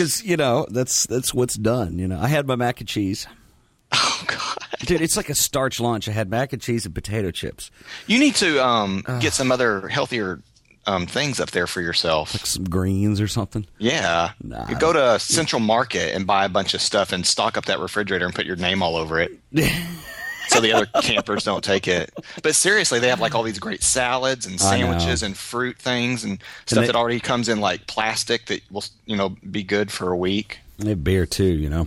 because you know that's that's what's done. You know, I had my mac and cheese. Oh God, Dude, it's like a starch lunch. I had mac and cheese and potato chips, you need to um, get some other healthier um, things up there for yourself. like some greens or something. Yeah, Nah. you go to Central Market and buy a bunch of stuff and stock up that refrigerator and put your name all over it. so the other campers don't take it. But seriously, they have like all these great salads and sandwiches and fruit things and stuff they- that already comes in like plastic that will you know be good for a week. And they have beer too. You know.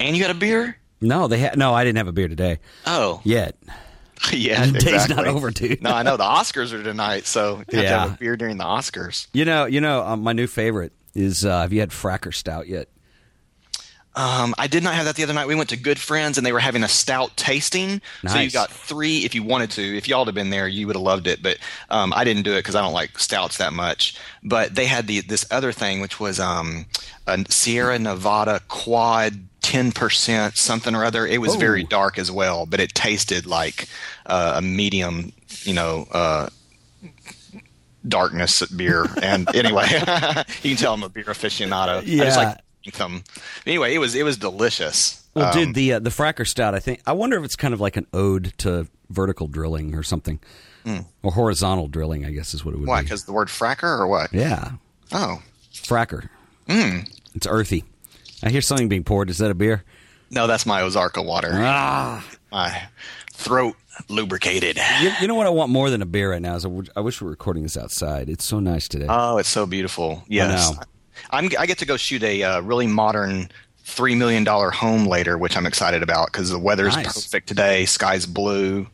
And you got a beer? No, they had no. I didn't have a beer today Oh, yet. yeah, The day's exactly. not over, dude. no, I know the Oscars are tonight, so you have to Yeah. have a beer during the Oscars. You know, you know, um, my new favorite is. Uh, have you had Fracker Stout yet? Um, I did not have that the other night. We went to Good Friends and they were having a stout tasting. So you Nice. got three if you wanted to. If y'all had been there, you would have loved it. But um, I didn't do it because I don't like stouts that much. But they had the this other thing, which was um, a Sierra Nevada Quad. 10% something or other it was Oh. very dark as well but it tasted like uh, a medium you know uh, darkness beer and anyway you can tell i'm a beer aficionado i just Yeah. like to anyway it was it was delicious Well, Um, dude, the uh, the Fracker Stout. I think. I wonder if it's kind of like an ode to vertical drilling or something, or horizontal drilling. I guess is what it would be. why because the word fracker or what Yeah, oh Fracker. Mm. It's earthy. I hear something being poured. Is that a beer? no that's my ozarka water Ah. my throat lubricated You, you know what I want more than a beer right now is I, wish we were recording this outside. It's so nice today. oh it's so beautiful yes. I'm, i get to go shoot a uh, really modern three million dollar home later which i'm excited about because the weather's Nice. perfect today sky's blue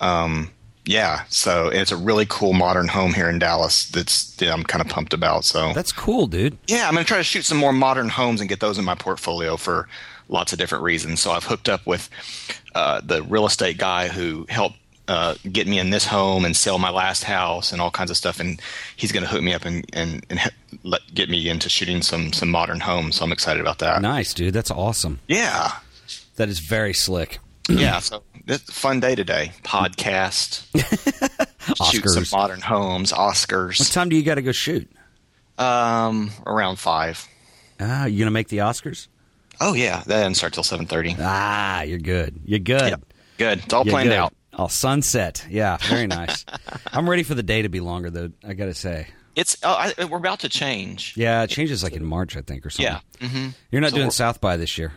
um, yeah so it's a really cool modern home here in dallas that's that i'm kind of pumped about so That's cool, dude. Yeah, I'm going to try to shoot some more modern homes and get those in my portfolio for lots of different reasons. So I've hooked up with uh, the real estate guy who helped uh, get me in this home and sell my last house and all kinds of stuff. And he's going to hook me up and, and, and let, get me into shooting some, some modern homes. So I'm excited about that. Nice, dude. That's awesome. Yeah. That is very slick. Yeah. So it's a fun day today. Podcast, shoot some modern homes, Oscars. What time do you got to go shoot? um, around five. Ah, you gonna make the Oscars? Oh yeah, that doesn't start till seven thirty. Ah, you're good. You're good. Yep. Good. It's all You're planned good. out. Oh, sunset. Yeah, very nice. I'm ready for the day to be longer, though. I gotta say. It's oh, I, we're about to change. Yeah, it changes like in March, I think, or something. Yeah. hmm You're not So doing South by this year.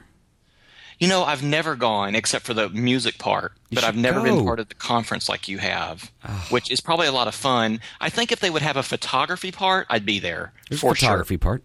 You know, I've never gone except for the music part, You but I've never go. been part of the conference like you have, which is probably a lot of fun. I think if they would have a photography part, I'd be there There's for a photography part.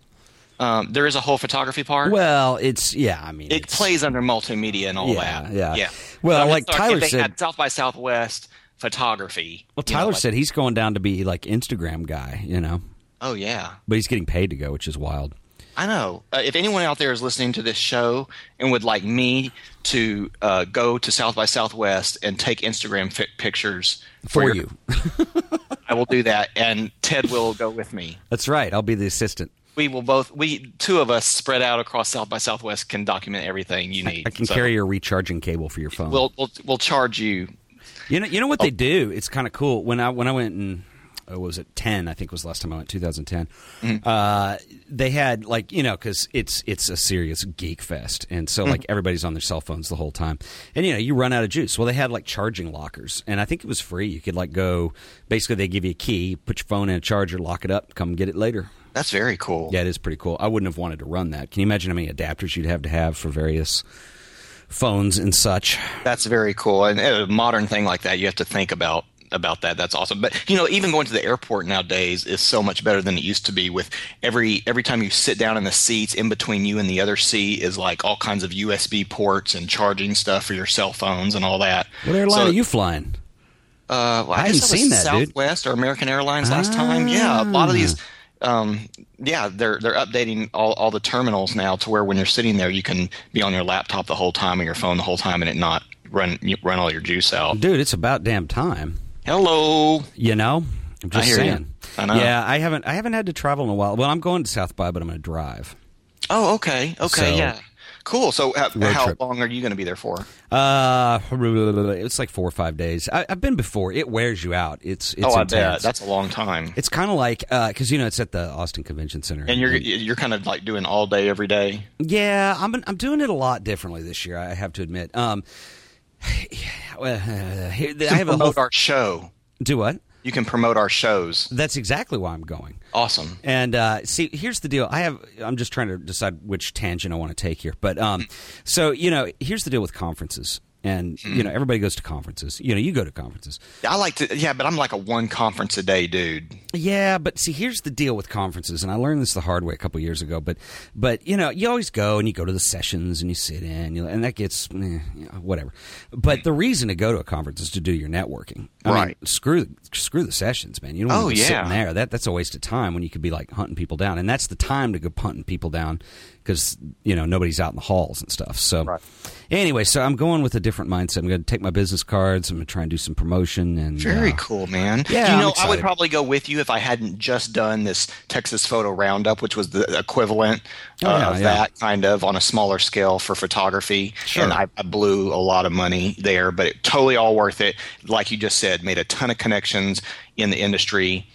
Um, there is a whole photography part. Well, it's yeah. I mean, it plays under multimedia and all Yeah, that. yeah. yeah. Well, like Tyler said- South by Southwest photography. Well, you know, Tyler like- said he's going down to be like Instagram guy, you know, "Oh yeah, but he's getting paid to go, which is wild. I know. Uh, if anyone out there is listening to this show and would like me to uh, go to South by Southwest and take Instagram fi- pictures For your- you, I will do that, and Ted will go with me. that's right. I'll be the assistant. We will both. We two of us spread out across South by Southwest can document everything you need. I can So carry your recharging cable for your phone. We'll we'll we'll charge you. You know, you know Oh. what they do? It's kind of cool. When I when I went in, uh, what was it ten? I think was the last time I went, 2010. Mm-hmm. Uh, they had like you know because it's it's a serious geek fest, and so Mm-hmm. like everybody's on their cell phones the whole time, and you know you run out of juice. Well, they had like charging lockers, and I think it was free. You could like go. Basically, they give you a key, put your phone in a charger, lock it up, come get it later. That's very cool. Yeah, it is pretty cool. I wouldn't have wanted to run that. Can you imagine how many adapters you'd have to have for various phones and such? That's very cool. And a modern thing like that, you have to think about about that. That's awesome. But you know, even going to the airport nowadays is so much better than it used to be. With every every time you sit down in the seats, in between you and the other seat is like all kinds of USB ports and charging stuff for your cell phones and all that. What airline So, are you flying? Uh, well, I, I hadn't guess that was dude. Southwest or American Airlines last time. Yeah, a lot of these. Um, yeah, they're they're updating all, all the terminals now to where when you're sitting there, you can be on your laptop the whole time or your phone the whole time, and it not run run all your juice out. Dude, it's about damn time. Hello. You know, I'm just I hear ya. saying. I know. Yeah, I haven't I haven't had to travel in a while. Well, I'm going to South by, but I'm going to drive. Oh, okay, okay, So- yeah, cool. So, uh, road how trip. long are you going to be there for? Uh, it's like four or five days. I, I've been before. It wears you out. It's it's oh, I intense. bet that's a long time. It's kind of like because you know it's at the Austin Convention Center, And you're you're kind of like doing all day every day. Yeah, I'm I'm doing it a lot differently this year. I have to admit. Um, well, uh, I have a whole our show. do what? You can promote our shows. That's exactly why I'm going. Awesome. And uh, see, here's the deal. I have. I'm just trying to decide which tangent I want to take here. But um, so you know, here's the deal with conferences. And you know, everybody goes to conferences. You know, you go to conferences. I like to, yeah, but I'm like a one conference a day dude. Yeah, but see, here's the deal with conferences, and I learned this the hard way a couple years ago. But, but you know, you always go and you go to the sessions and you sit in, you know, and that gets eh, whatever. But the reason to go to a conference is to do your networking. I mean, Right. screw screw the sessions, man. You don't Oh, want to be yeah. sitting there. That that's a waste of time when you could be like hunting people down, and that's the time to go hunting people down because you know nobody's out in the halls and stuff. So. Right. Anyway, so I'm going with a different mindset. I'm going to take my business cards. I'm going to try and do some promotion. And Very uh, cool, man. yeah, you know, I would probably go with you if I hadn't just done this Texas Photo Roundup, which was the equivalent Oh, uh, yeah, of yeah. that kind of on a smaller scale for photography. Sure. And I, I blew a lot of money there, but it, totally all worth it. Like you just said, made a ton of connections in the industry.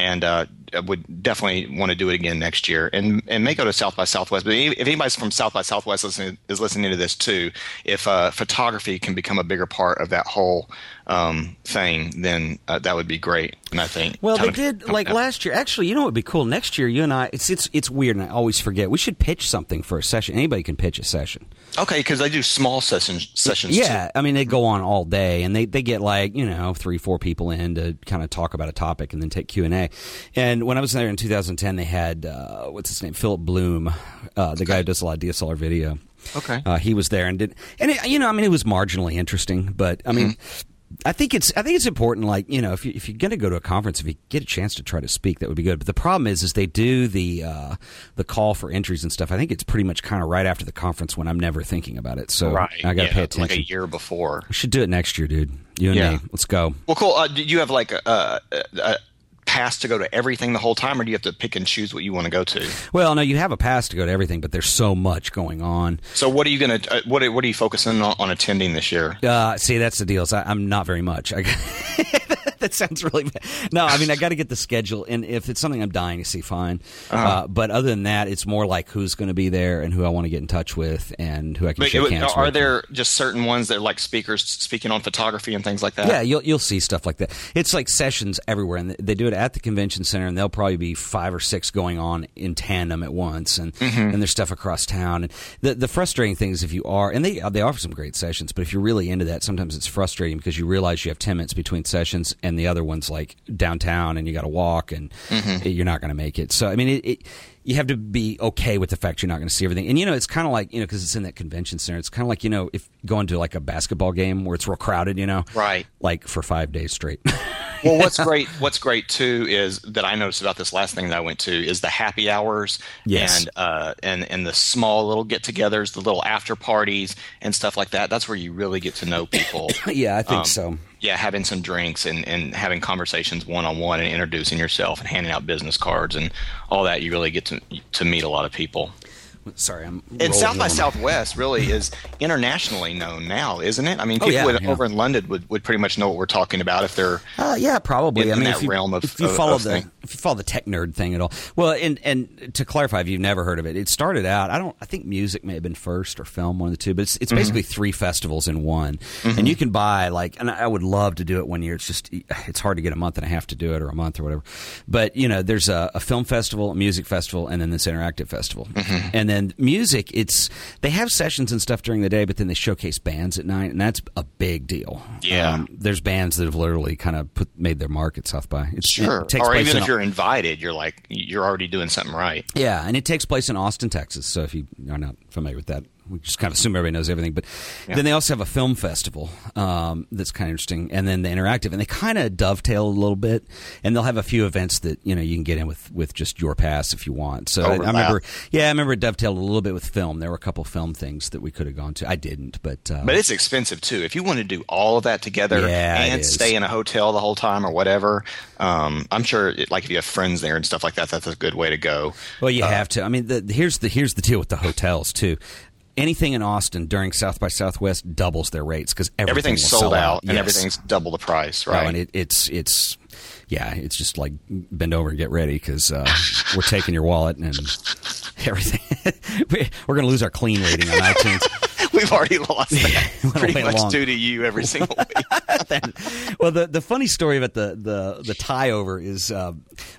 And uh, would definitely want to do it again next year, and and may go to South by Southwest. But if anybody's from South by Southwest listening, is listening to this too, if uh, photography can become a bigger part of that whole um, thing, then uh, that would be great. And I think Well, they did like last year. Actually, you know what would be cool? Next year, you and I. It's it's it's weird, and I always forget. We should pitch something for a session. Anybody can pitch a session. Okay, because they do small sessions. Sessions. Yeah, I mean they go on all day, and they they get like you know three four people in to kind of talk about a topic and then take Q and A. And when I was there in 2010, they had uh, what's his name, Philip Bloom, uh, the guy who does a lot of DSLR video. Okay. Uh, he was there and did, and it, you know, I mean, it was marginally interesting, but I mean, I think it's, I think it's important. Like, you know, if you if you're going to go to a conference, if you get a chance to try to speak, that would be good. But the problem is, is they do the uh, the call for entries and stuff. I think it's pretty much kind of right after the conference when I'm never thinking about it. So Right. I got to yeah, pay attention. Like a year before. we should do it next year, dude. You and Yeah. me. Let's go. Well, cool. Uh, do you have like a, a, a pass to go to everything the whole time, or do you have to pick and choose what you want to go to? Well, no, you have a pass to go to everything, but there's so much going on. So, what are you gonna? Uh, what are, What are you focusing on, on attending this year? Uh, see, that's the deal. is I, I'm not very much. I, that sounds really bad. No, I mean, I got to get the schedule, and if it's something I'm dying to see, fine. Uh-huh. uh but other than that, it's more like who's going to be there and who I want to get in touch with and who I can But shake it- hands are with. there just certain ones that are like speakers speaking on photography and things like that? Yeah, you'll you'll see stuff like that. It's like sessions everywhere, and they do it at the convention center, and there'll probably be five or six going on in tandem at once, and Mm-hmm. and there's stuff across town. And the the frustrating thing is if you are, and they they offer some great sessions, but if you're really into that, sometimes it's frustrating because you realize you have ten minutes between sessions, and the other one's like downtown, and you got to walk, and Mm-hmm. you're not going to make it. So I mean, it, it you have to be okay with the fact you're not going to see everything. And you know, it's kind of like you know because it's in that convention center. It's kind of like you know if going to like a basketball game where it's real crowded, you know, Right. like for five days straight. well, what's great, what's great too is that I noticed about this last thing that I went to is the happy hours Yes. and uh, and and the small little get-togethers, the little after parties and stuff like that. That's where you really get to know people. yeah, I think Um, so. yeah, having some drinks and, and having conversations one on one and introducing yourself and handing out business cards and all that, you really get to to meet a lot of people. Sorry, I'm. And South by Southwest really is internationally known now, isn't it? I mean, Oh, people yeah, would- yeah. over in London would, would pretty much know what we're talking about if they're Uh, yeah, probably. in- I in mean, that if you, realm of- if you of- follow of the thing. if you follow the tech nerd thing at all. Well, and and to clarify, if you've never heard of it, it started out. I don't. I think music may have been first or film, one of the two. But it's Mm-hmm. it's basically three festivals in one, and you can buy like. And I would love to do it one year. It's just it's hard to get a month and a half to do it or a month or whatever. But you know, there's a, a film festival, a music festival, and then this interactive festival. Mm-hmm. And then music, it's they have sessions and stuff during the day, but then they showcase bands at night, and that's a big deal. Yeah. Um, there's bands that have literally kind of put made their mark at South by. It's, sure, it takes or place even if you're invited, you're like you're already doing something right. yeah, and it takes place in Austin, Texas. So if you are not familiar with that we just kind of assume everybody knows everything. But then they also have a film festival um, that's kind of interesting, and then the interactive, and they kind of dovetail a little bit. And they'll have a few events that you know you can get in with with just your pass if you want. So I, I remember, yeah, I remember it dovetailed a little bit with film. There were a couple film things that we could have gone to. I didn't, but uh, But it's expensive too. If you want to do all of that together Yeah, and stay in a hotel the whole time or whatever, um, I'm sure, it, like if you have friends there and stuff like that, that's a good way to go. Well, you have to. I mean, the, here's the here's the deal with the hotels too. Anything in Austin during South by Southwest doubles their rates because everything Everything's sold sell out and Yes. everything's double the price, right? and it, it's it's yeah, it's just like bend over and get ready because uh, we're taking your wallet and everything. We're going to lose our clean rating on iTunes. We've already lost that. Pretty much long. due to you every single week. well, the the funny story about the the the tie over is uh,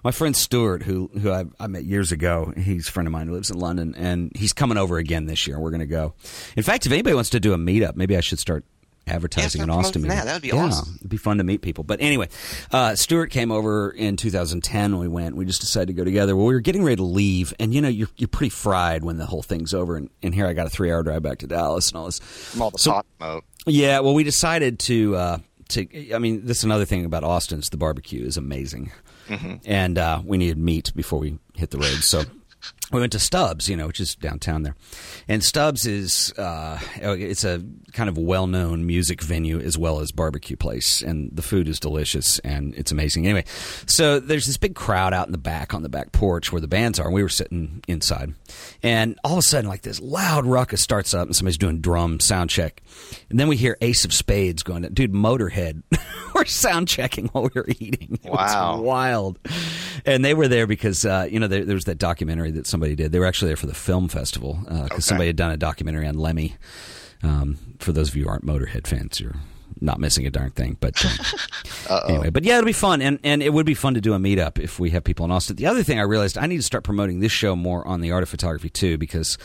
my friend Stuart, who who I, I met years ago. He's a friend of mine who lives in London, and he's coming over again this year. We're going to go. In fact, if anybody wants to do a meetup, maybe I should start advertising Yeah, in Austin. meetup. that. That'd be yeah, awesome. It'd be fun to meet people. But anyway, uh, Stuart came over in 2010 when we went. We just decided to go together. Well, we were getting ready to leave, and you know, you're you're pretty fried when the whole thing's over. And, and here I got a three hour drive back to Dallas and all this. From all the So- pot smoke. yeah, well, we decided to uh, to. I mean, this is another thing about Austin is the barbecue is amazing, and uh, we needed meat before we hit the road. So we went to Stubbs, you know, which is downtown there, and Stubbs is uh, it's a kind of well known music venue as well as barbecue place, and the food is delicious and it's amazing. Anyway, so there's this big crowd out in the back on the back porch where the bands are, and we were sitting inside, and all of a sudden, like this loud ruckus starts up, and somebody's doing drum sound check, and then we hear Ace of Spades going, "Dude, Motorhead." we're sound checking while we were eating. It Wow. wild. And they were there because uh, you know there, there was that documentary that somebody did. They were actually there for the film festival because Okay. somebody had done a documentary on Lemmy. Um, for those of you who aren't Motorhead fans, you're not missing a darn thing. But um, anyway, but yeah, it'll be fun, and and it would be fun to do a meetup if we have people in Austin. The other thing I realized I need to start promoting this show more on the art of photography too because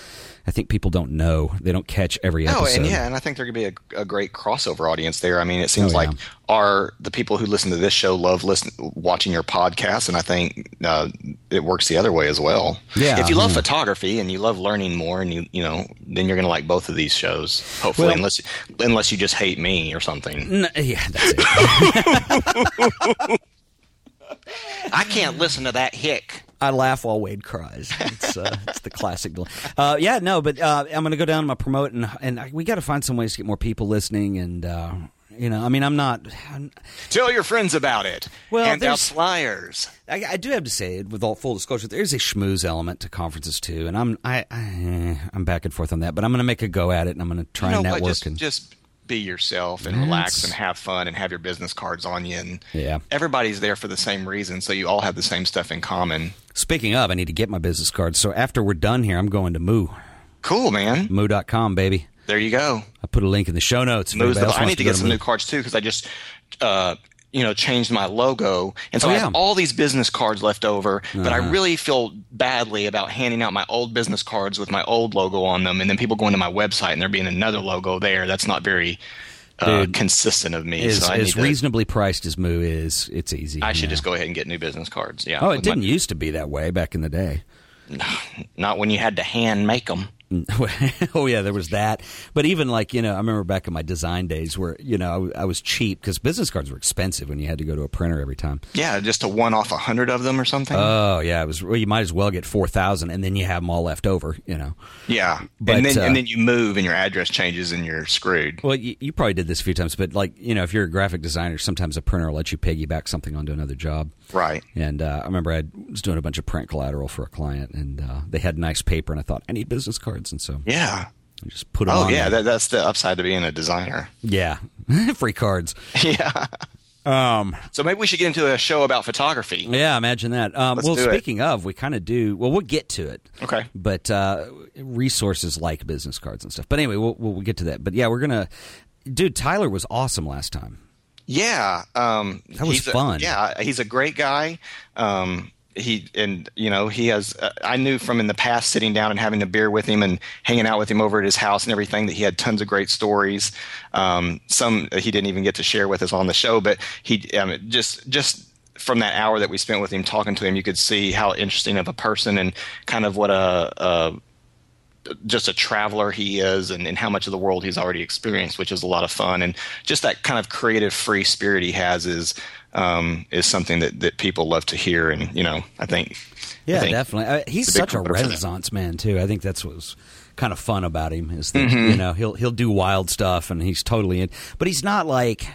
I think people don't know they don't catch every episode. Oh, and yeah, and I think there could be a, a great crossover audience there. I mean, it seems Oh, yeah. like our the people who listen to this show love listen watching your podcast, and I think uh, it works the other way as well. Yeah, if you love yeah. photography and you love learning more, and you you know, then you're going to like both of these shows. Hopefully, Well- unless unless you just hate me or something. Yeah, that's it. I can't listen to that hick. I laugh while Wade cries. It's, uh, it's the classic. Uh, yeah, no, but uh, I'm going to go down and promote, and and I- we got to find some ways to get more people listening. And uh, you know, I mean, I'm not. I'm, Tell your friends about it. Well, Hand out flyers. I, I do have to say, with all full disclosure, there is a schmooze element to conferences too, and I'm I, I I'm back and forth on that, but I'm going to make a go at it, and I'm going to try You know and network Just, and just be yourself and That's- relax and have fun and have your business cards on you. And Yeah. everybody's there for the same reason, so you all have the same stuff in common. Speaking of, I need to get my business cards. So after we're done here, I'm going to Moo. Cool, man. Moo.com, baby. There you go. I put a link in the show notes. the, I need to go get some Moo. new cards too because I just, uh, you know, changed my logo, and so Oh, I have all these business cards left over. But I Uh-huh. really feel badly about handing out my old business cards with my old logo on them, and then people going to my website and there being another logo there. That's not very uh, Dude, consistent of me. As, so I as need to- reasonably priced as Moo is, it's easy. I should yeah. just go ahead and get new business cards. Yeah. Oh, it didn't used to be that way back in the day. not when you had to hand make them. oh yeah, there was that. But even like you know, I remember back in my design days where you know I, I was cheap because business cards were expensive when you had to go to a printer every time. Yeah, just a one off a hundred of them or something. Oh yeah, it was. Well, you might as well get four thousand, and then you have them all left over. You know. yeah, but, and then uh, and then you move and your address changes and you're screwed. Well, you, you probably did this a few times, but like you know, if you're a graphic designer, sometimes a printer will let you piggyback something onto another job. Right. And uh, I remember I was doing a bunch of print collateral for a client, and uh, they had nice paper, and I thought I need business cards, and so Yeah. I just put them Oh on. yeah, that, that's the upside to being a designer. yeah, free cards. yeah. Um, So maybe we should get into a show about photography. yeah, imagine that. Um, well, do it. speaking of, we kind of do. Well, we'll get to it. Okay. But uh, resources like business cards and stuff. But anyway, we'll, we'll get to that. But yeah, we're gonna. Dude, Tyler was awesome last time. Yeah, um, That was he's a- fun. yeah, he's a great guy. Um, he and you know he has. Uh, I knew from in the past sitting down and having a beer with him and hanging out with him over at his house and everything that he had tons of great stories. Um, some he didn't even get to share with us on the show, but he um, just just from that hour that we spent with him talking to him, you could see how interesting of a person and kind of what a. a just a traveler he is and, and how much of the world he's already experienced, which is a lot of fun. And just that kind of creative, free spirit he has is um, is something that, that people love to hear. And you know, I think yeah, I think definitely. Uh, he's such a part of it. renaissance man too. I think that's what was kind of fun about him is that Mm-hmm. you know he'll he'll do wild stuff and he's totally in, but he's not like.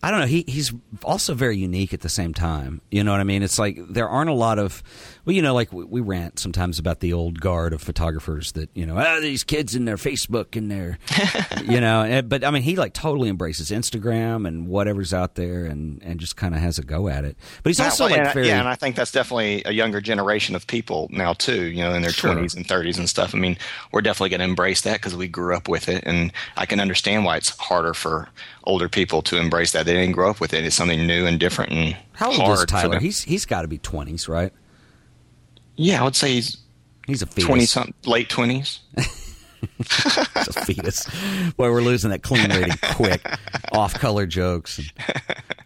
I don't know. He he's also very unique at the same time. You know what I mean? It's like there aren't a lot of, well, you know, like we, we rant sometimes about the old guard of photographers that you know, ah, these kids in their Facebook and their, you know. and- But I mean, he like totally embraces Instagram and whatever's out there, and and just kind of has a go at it. But he's Yeah, also well, like and, very, yeah, and I think that's definitely a younger generation of people now too. You know, in their Sure. twenties and thirties and stuff. I mean, we're definitely going to embrace that because we grew up with it, and I can understand why it's harder for older people to embrace that. They didn't grow up with it. It's something new and different and how old hard is Tyler? He's he's got to be twenties, right? Yeah, I would say he's He's a fetus. twenty something, late twenties. He's a fetus. Boy, we're losing that clean rating quick. Off color jokes.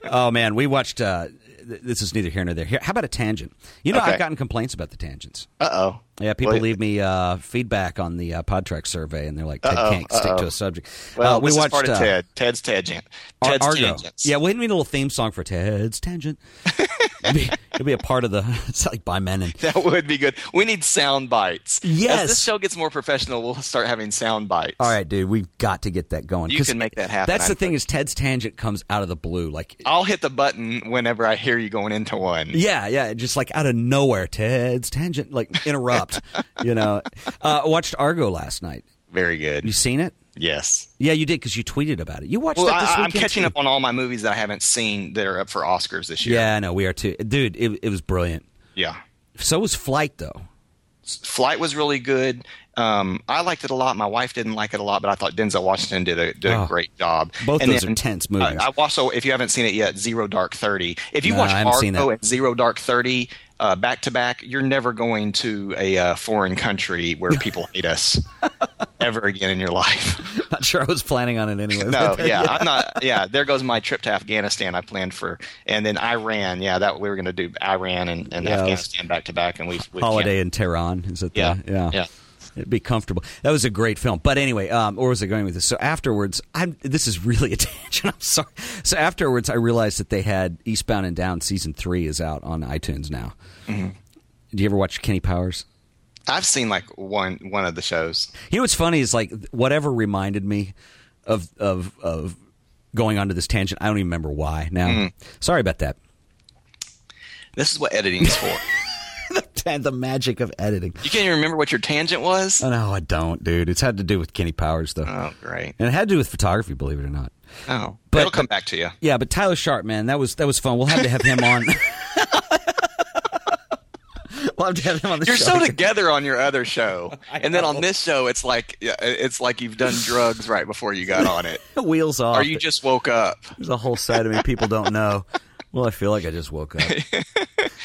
oh man, we watched. Uh, th- this is neither here nor there. Here, how about a tangent? You know, Okay. I've gotten complaints about the tangents. Uh oh. Yeah, people Well, leave me uh, feedback on the uh, Podtrac survey, and they're like, "Ted Uh-oh, can't stick to a subject." Well, uh, we this watched is part of uh, Ted. Ted's tangent. Ar- Ted's Argo. tangents. Yeah, we need a little theme song for Ted's tangent. it'll, be, it'll be a part of the. It's like by men and That would be good. We need sound bites. Yes. As this show gets more professional, we'll start having sound bites. All right, dude, we've got to get that going. You can make that happen, That's the thing is Ted's tangent comes out of the blue, like I'll hit the button whenever I hear you going into one. yeah, yeah, just like out of nowhere. Ted's tangent, like interrupt. you know, uh, I watched Argo last night. Very good. You seen it? Yes. Yeah, you did because you tweeted about it. You watched Well, that this I, I'm catching too. up on all my movies that I haven't seen that are up for Oscars this year. Yeah, I know we are too, dude. It, it was brilliant. Yeah. So was Flight though. Flight was really good. Um, I liked it a lot. My wife didn't like it a lot, but I thought Denzel Washington did a, did Oh. a great job. Both And those then, are tense movies. I, I also, if you haven't seen it yet, Zero Dark Thirty. If you No, watch Argo and Zero Dark Thirty uh, back to back, you're never going to a uh, foreign country where people hate us ever again in your life. Not sure I was planning on it anyway. No, but- yeah, I'm not. Yeah, there goes my trip to Afghanistan. I planned for, and then Iran. Yeah, that we were going to do Iran and, and Yeah, Afghanistan back to back, and we Holiday in Tehran. Is it? the- Yeah, yeah, yeah. It'd be comfortable. That was a great film. But anyway, um, where was I going with this? So afterwards, I'm. This is really a tangent. I'm sorry. So afterwards, I realized that they had Eastbound and Down season three is out on iTunes now. Mm-hmm. Do you ever watch Kenny Powers? I've seen like one one of the shows. You know what's funny is like whatever reminded me of of of going onto this tangent. I don't even remember why now. Mm-hmm. Sorry about that. This is what editing is for. the magic of editing. you can't even remember what your tangent was. Oh, no, I don't, dude. It's had to do with Kenny Powers though, Oh, great. and it had to do with photography. Believe it or not. Oh, But- it'll come back to you. Yeah, but Tyler Sharp, man, that was that was fun. We'll have to have him on. we'll have to have him on the show. You're show. so together on your other show, and then on this show, it's like it's like you've done drugs right before you got on it, The Wheels off. or you just woke up. There's a whole side of me people don't know. Well, I feel like I just woke up.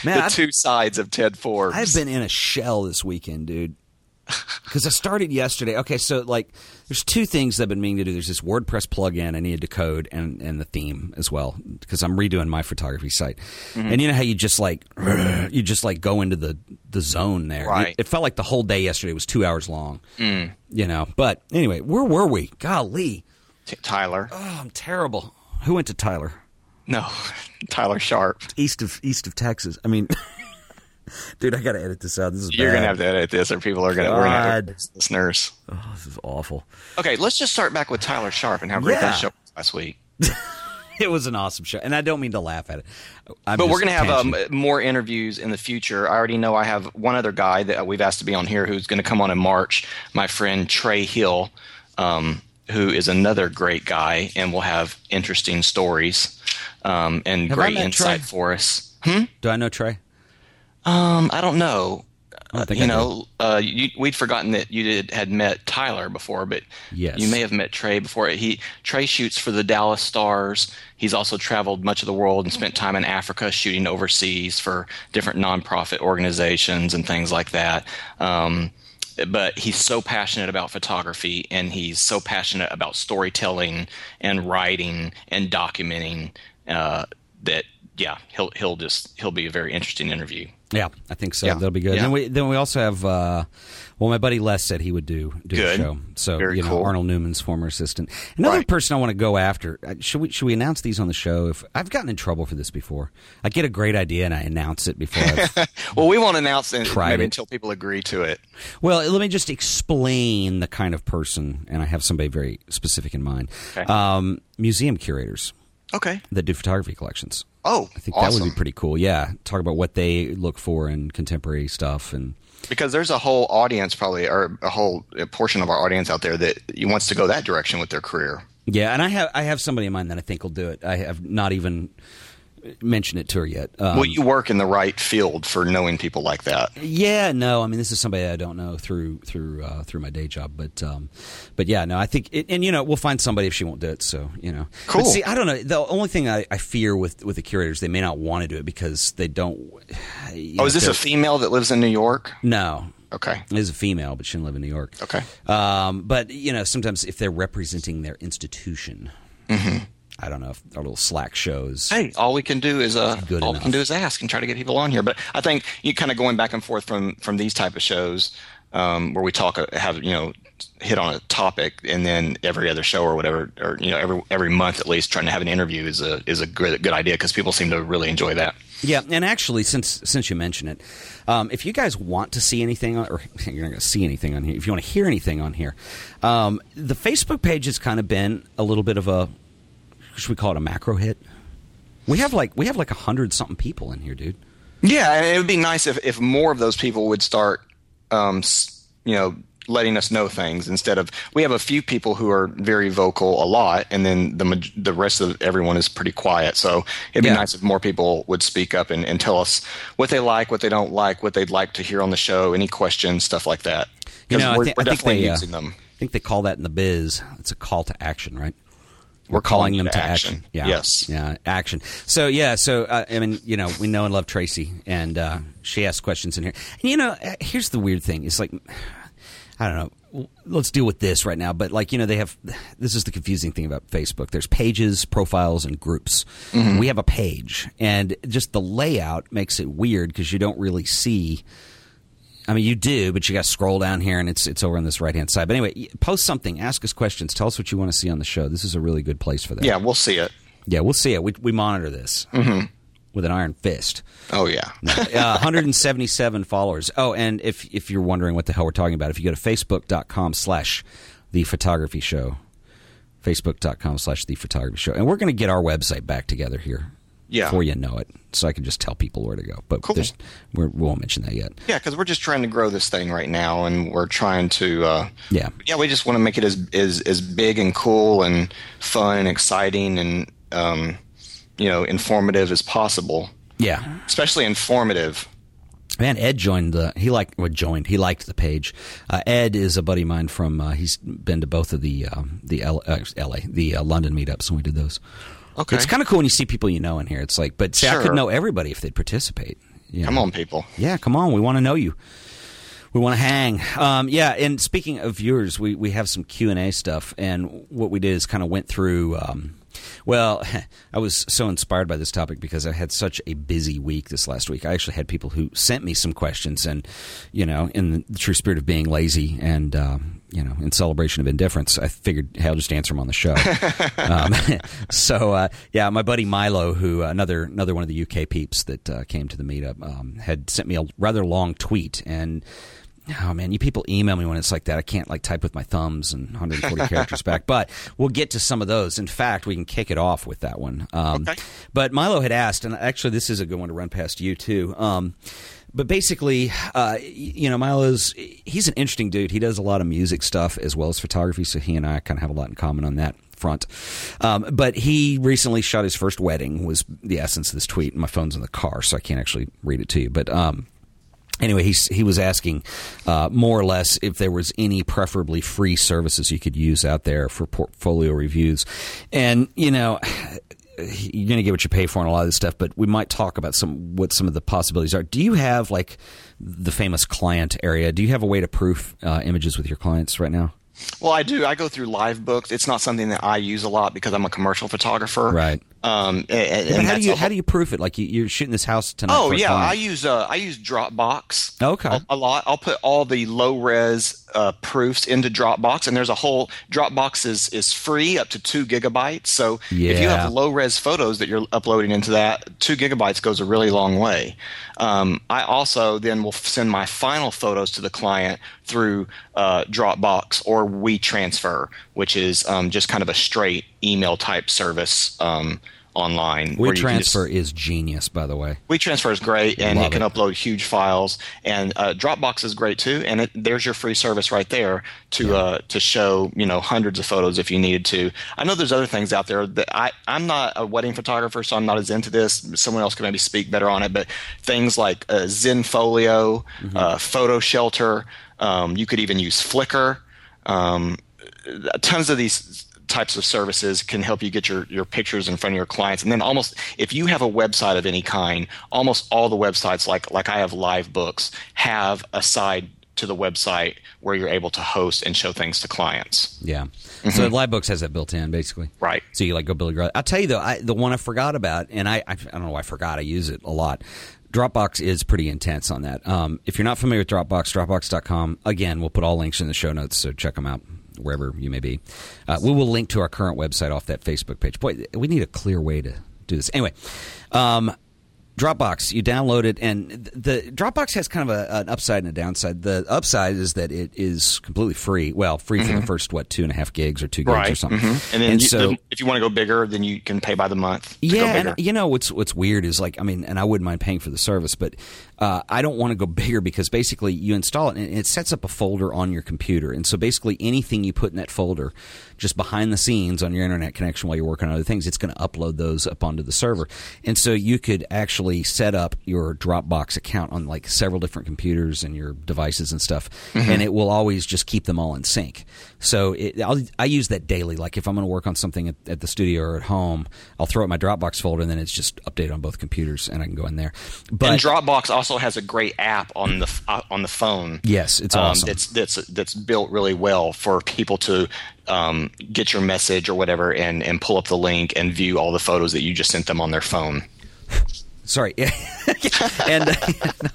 Man, The I've, two sides of Ted Forbes. I've been in a shell this weekend, dude. Because I started yesterday. Okay, so like, there's two things I've been meaning to do. There's this WordPress plugin I needed to code, and and the theme as well, because I'm redoing my photography site. Mm-hmm. And you know how you just like, you just like go into the the zone there. Right. It, it felt like the whole day yesterday was two hours long. Mm. You know, but anyway, where were we? Golly, T- Tyler. oh, I'm terrible. Who went to Tyler? No, Tyler Sharp. East of east of Texas. I mean, dude, I got to edit this out. This is You're bad. gonna have to edit this, or people are gonna. We're gonna have God. to listeners. Oh, this is awful. Okay, let's just start back with Tyler Sharp and how great Yeah. that show was last week. It was an awesome show, and I don't mean to laugh at it. I'm But we're going to have um, more interviews in the future. I already know I have one other guy that we've asked to be on here who's going to come on in March. My friend Trey Hill, um, who is another great guy, and will have interesting stories um, and Have great insight Trey? for us. Do I know Trey? Um, I don't know. I don't think you I know, uh, you, we'd forgotten that you did, had met Tyler before, but Yes. you may have met Trey before. He Trey shoots for the Dallas Stars. He's also traveled much of the world and spent time in Africa shooting overseas for different nonprofit organizations and things like that. Um, but he's so passionate about photography and he's so passionate about storytelling and writing and documenting uh, that yeah he'll he'll just he'll be a very interesting interview Yeah, I think so. Yeah. That'll be good. Yeah. Then we then we also have. Uh, well, my buddy Les said he would do do a Good. show. So Very you know, cool. Arnold Newman's former assistant. Another Right. person I want to go after. uh, Should we should we announce these on the show? If I've gotten in trouble for this before, I get a great idea and I announce it before. Well, we won't announce it maybe it. until people agree to it. well, let me just explain the kind of person, and I have somebody very specific in mind. Okay. Um, museum curators Okay. that do photography collections. Oh, I think awesome. that would be pretty cool. Yeah, talk about what they look for in contemporary stuff and. Because there's a whole audience, probably, or a whole portion of our audience out there that wants to go that direction with their career. Yeah, and I have I have somebody in mind that I think will do it. I have not even mentioned it to her yet. Um, well, you work in the right field for knowing people like that. yeah, no, I mean this is somebody I don't know through through uh, through my day job, but um, but yeah, no, I think it, and you know we'll find somebody if she won't do it. So you know, Cool. But see, I don't know. The only thing I, I fear with with the curators, they may not want to do it because they don't. you Oh, know, is this a female that lives in New York? no? Okay. Is a female, but she didn't live in New York. Okay. Um, but you know, sometimes if they're representing their institution, I don't know if our little Slack shows. Hey, all we can do is uh, all enough. we can do is ask and try to get people on here. But I think you kind of going back and forth from from these type of shows um, where we talk uh, have you know hit on a topic and then every other show or whatever or you know every every month at least trying to have an interview is a is a good good idea because people seem to really enjoy that. Yeah, and actually, since since you mention it, um, if you guys want to see anything, on, or you're not going to see anything on here, if you want to hear anything on here, um, the Facebook page has kind of been a little bit of a, should we call it a macro hit? We have like we have like a hundred something people in here, dude. Yeah, and it would be nice if, if more of those people would start, um, you know, letting us know things instead of we have a few people who are very vocal a lot, and then the the rest of everyone is pretty quiet. So it'd be Yeah. nice if more people would speak up and, and tell us what they like, what they don't like, what they'd like to hear on the show, any questions, stuff like that. You know, I we're I think definitely they, uh, using them. I think they call that in the biz. It's a call to action, right? We're calling calling them to action. action. Yeah. Yes. Yeah. Action. So yeah. So uh, I mean, you know, we know and love Tracy, and uh, she asks questions in here. And you know, uh, here's the weird thing. It's like, I don't know. Let's deal with this right now. But like, you know, they have. This is the confusing thing about Facebook. There's pages, profiles, and groups. We have a page, and just the layout makes it weird because you don't really see. I mean, you do, but you got to scroll down here, and it's it's over on this right hand side. But anyway, post something, ask us questions, tell us what you want to see on the show. This is a really good place for that. Yeah, we'll see it. yeah, we'll see it. We we monitor this with an iron fist. Oh yeah. Uh, 177 followers. Oh, and if if you're wondering what the hell we're talking about, if you go to facebook.com slash the photography show, facebook.com slash the photography show, and we're going to get our website back together here. Yeah. Before you know it, so I can just tell people where to go. But Cool. there's- we're, we won't mention that yet. Yeah, because we're just trying to grow this thing right now, and we're trying to. Uh, Yeah. yeah, we just want to make it as as as big and cool and fun and exciting and um, you know informative as possible. Yeah. Especially informative. Man, Ed joined the. He liked what joined. He liked the page. Uh, Ed is a buddy of mine from. Uh, he's been to both of the um, the L, uh, L.A. the uh, London meetups when we did those. Okay, It's kind of cool when you see people you know in here. It's like, but see, I could know everybody if they'd participate. you come know. on, people. Yeah, come on. We want to know you. We want to hang. Um, yeah, and speaking of viewers, we, we have some Q and A stuff, and what we did is kind of went through. Um, well, I was so inspired by this topic because I had such a busy week this last week. I actually had people who sent me some questions, and you know, in the true spirit of being lazy and um, you know, in celebration of indifference, I figured, hey, I'll just answer them on the show. um, so uh, yeah, my buddy Milo, who uh, another another one of the UK peeps that uh, came to the meetup, um, had sent me a rather long tweet and. Oh man, you people email me when it's like that. I can't like type with my thumbs and 140 characters back. But we'll get to some of those. In fact, we can kick it off with that one. Um, Okay. But Milo had asked, and actually, this is a good one to run past you too. But basically, uh, you know, Milo's he's an interesting dude. He does a lot of music stuff as well as photography. So he and I kind of have a lot in common on that front. Um, but he recently shot his first wedding. Was the essence of this tweet. My phone's in the car, so I can't actually read it to you. But um, anyway, he he was asking uh, more or less if there was any preferably free services you could use out there for portfolio reviews, and you know. You're going to get what you pay for on a lot of this stuff, but we might talk about some what some of the possibilities are. Do you have like the famous client area? Do you have a way to proof uh, images with your clients right now? Well, I do. I go through Livebooks. It's not something that I use a lot because I'm a commercial photographer. Right. Um, and, and but how do you how do you proof it? Like you, you're shooting this house tonight. Oh yeah, I use uh, I use Dropbox. Okay. a, a lot. I'll put all the low res uh, proofs into Dropbox, and there's a whole Dropbox is is free up to two gigabytes. So if you have low res photos that you're uploading into that, two gigabytes goes a really long way. Um, I also then will send my final photos to the client through uh, Dropbox or WeTransfer, which is um, just kind of a straight email type service. Um, online We where you can just- transfer is genius, by the way. WeTransfer is great, and Love it can it. upload huge files. And uh, Dropbox is great too. And it, there's your free service right there to uh, to show you know hundreds of photos if you needed to. I know there's other things out there that I I'm not a wedding photographer, so I'm not as into this. Someone else can maybe speak better on it. But things like uh, Zenfolio, Mm-hmm. uh, PhotoShelter, um, you could even use Flickr. Um, tons of these types of services can help you get your, your pictures in front of your clients and then almost if you have a website of any kind almost all the websites like like i have Livebooks have a side to the website where you're able to host and show things to clients Yeah. So Livebooks has that built in, basically. Mm-hmm. Right. So you like go build garage. I'll tell you though, I, the one I forgot about, and I, I I don't know why I forgot. I use it a lot. Dropbox is pretty intense on that. Um, if you're not familiar with Dropbox, Dropbox.com. Again, we'll put all links in the show notes, so check them out wherever you may be. Uh, we will link to our current website off that Facebook page. Boy, we need a clear way to do this. Anyway, um, Dropbox, you download it, and the Dropbox has kind of a, an upside and a downside. The upside is that it is completely free. Well, free for the first what two and a half gigs or two gigs or something. Mhm. and then And you, so, if you want to go bigger then you can pay by the month yeah, and you know what's what's weird is like I mean, and I wouldn't mind paying for the service, but uh, I don't want to go bigger because basically you install it and it sets up a folder on your computer, and so basically anything you put in that folder, just behind the scenes on your internet connection while you're working on other things, it's going to upload those up onto the server, and so you could actually set up your Dropbox account on like several different computers and your devices and stuff, and it will always just keep them all in sync. So it, I'll, I use that daily. Like if I'm going to work on something at, at the studio or at home, I'll throw it in my Dropbox folder, and then it's just updated on both computers, and I can go in there. But and Dropbox also has a great app on the uh, on the phone. Yes, it's um, awesome. That's that's that's built really well for people to um, get your message or whatever, and and pull up the link and view all the photos that you just sent them on their phone. sorry, and uh,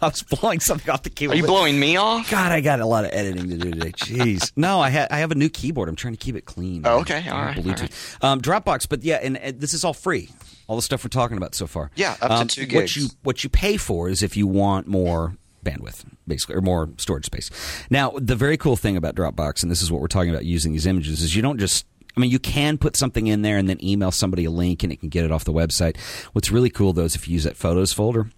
I was blowing something off the keyboard. Are you blowing me off? God, I got a lot of editing to do today. Jeez, no, I ha- I have a new keyboard. I'm trying to keep it clean. Oh, okay. All right, Bluetooth, Um, Dropbox, but yeah, and, uh this is all free. All the stuff we're talking about so far. Yeah, up to Um, two What gigs. you what you pay for is if you want more bandwidth, basically, or more storage space. Now, the very cool thing about Dropbox, and this is what we're talking about using these images, is you don't just I mean, you can put something in there and then email somebody a link and it can get it off the website. What's really cool though is if you use that photos folder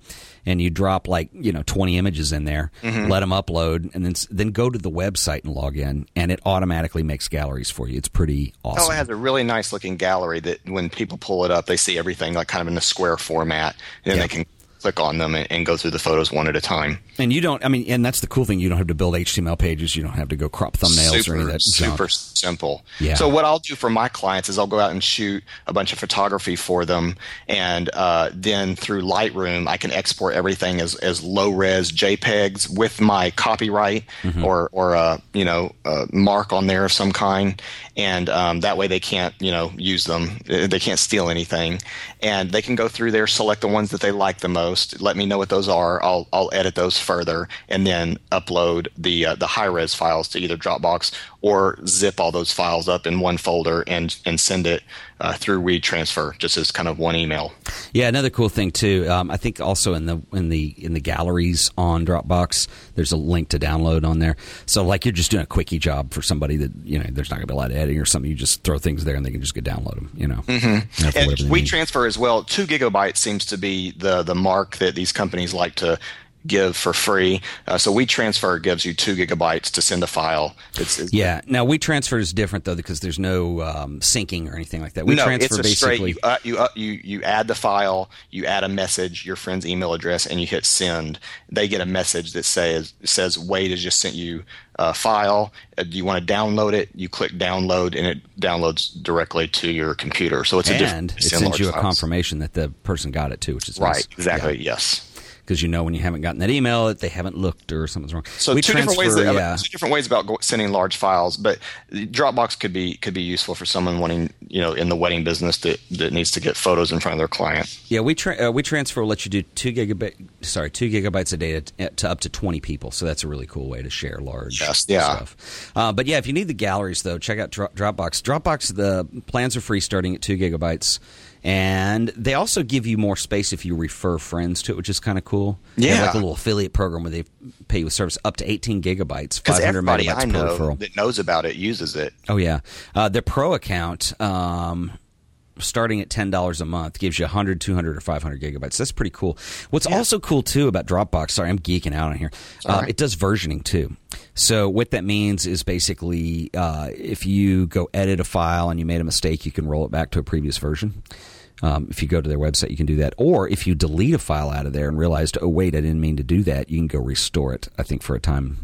and you drop like, you know, 20 images in there, Mm-hmm. let them upload and then then go to the website and log in and it automatically makes galleries for you. It's pretty awesome. Oh, it has a really nice looking gallery that when people pull it up, they see everything like kind of in a square format, and then Yeah. they can click on them and, and go through the photos one at a time. And you don't, I mean, and that's the cool thing. You don't have to build HTML pages. You don't have to go crop thumbnails super, or any of that junk. super simple. Yeah. So what I'll do for my clients is I'll go out and shoot a bunch of photography for them, and uh, then through Lightroom I can export everything as, as low res JPEGs with my copyright Mm-hmm. or or uh, you know uh, mark on there of some kind, and um, that way they can't you know use them. They can't steal anything, and they can go through there, select the ones that they like the most. Let me know what those are. I'll I'll edit those further, and then upload the uh, the high res files to either Dropbox or zip all those files up in one folder and and send it uh, through WeTransfer just as kind of one email. Yeah, another cool thing too. Um, I think also in the in the in the galleries on Dropbox, there's a link to download on there. So like you're just doing a quickie job for somebody that you know there's not going to be a lot of editing or something. You just throw things there and they can just go download them. You know, mm-hmm. And WeTransfer as well. Two gigabytes seems to be the the mark that these companies like to give for free. Uh, so WeTransfer gives you two gigabytes to send a file. It's, it's Yeah. Now WeTransfer is different though because there's no um, syncing or anything like that. We no, transfer it's a straight. basically. You, uh, you, uh, you you add the file, you add a message, your friend's email address, and you hit send. They get a message that says says Wade has just sent you a file. Uh, do you want to download it? You click download, and it downloads directly to your computer. So it's a different. and it sends you a files. confirmation that the person got it too, which is Right. nice. Exactly. Yeah. Yes. Because you know when you haven't gotten that email that they haven't looked or something's wrong. So we two different ways. That, yeah. two different ways about sending large files, but Dropbox could be could be useful for someone wanting you know in the wedding business that, that needs to get photos in front of their client. Yeah, we tra- uh, WeTransfer will let you do two gigabyte sorry two gigabytes of data to, to, up to twenty people. So that's a really cool way to share large yes, yeah. stuff. Uh, but yeah, if you need the galleries though, check out Dro- Dropbox. Dropbox the plans are free starting at two gigabytes. And they also give you more space if you refer friends to it, which is kind of cool. Yeah. like a little affiliate program where they pay you a service up to 18 gigabytes, Because 500 everybody megabytes I per know referral. that knows about it uses it. Oh yeah, uh, their pro account, um, starting at ten dollars a month, gives you 100, 200, or five hundred gigabytes. That's pretty cool. What's also cool too about Dropbox? Sorry, I'm geeking out on here. Uh, right. It does versioning too. So what that means is basically, uh, if you go edit a file and you made a mistake, you can roll it back to a previous version. Um, if you go to their website, you can do that. Or if you delete a file out of there and realized, oh wait, I didn't mean to do that, you can go restore it. I think for a time